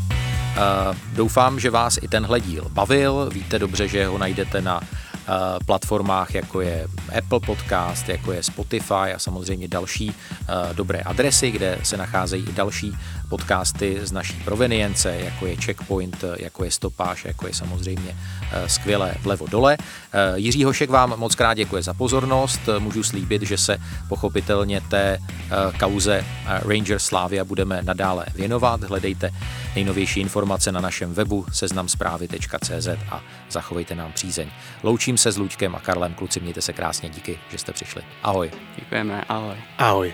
Uh, doufám, že vás i tenhle díl bavil. Víte dobře, že ho najdete na platformách, jako je Apple Podcast, jako je Spotify a samozřejmě další dobré adresy, kde se nacházejí i další podcasty z naší provenience, jako je Checkpoint, jako je Stopáž, jako je samozřejmě skvělé vlevo dole. Jiří Hošek vám moc krát děkuje za pozornost. Můžu slíbit, že se pochopitelně té kauze Rangers Slavia budeme nadále věnovat. Hledejte nejnovější informace na našem webu seznamsprávy.cz a zachovejte nám přízeň. Loučím se s Luďkem a Karlem, kluci, mějte se krásně, díky, že jste přišli. Ahoj. Děkujeme, ahoj. Ahoj.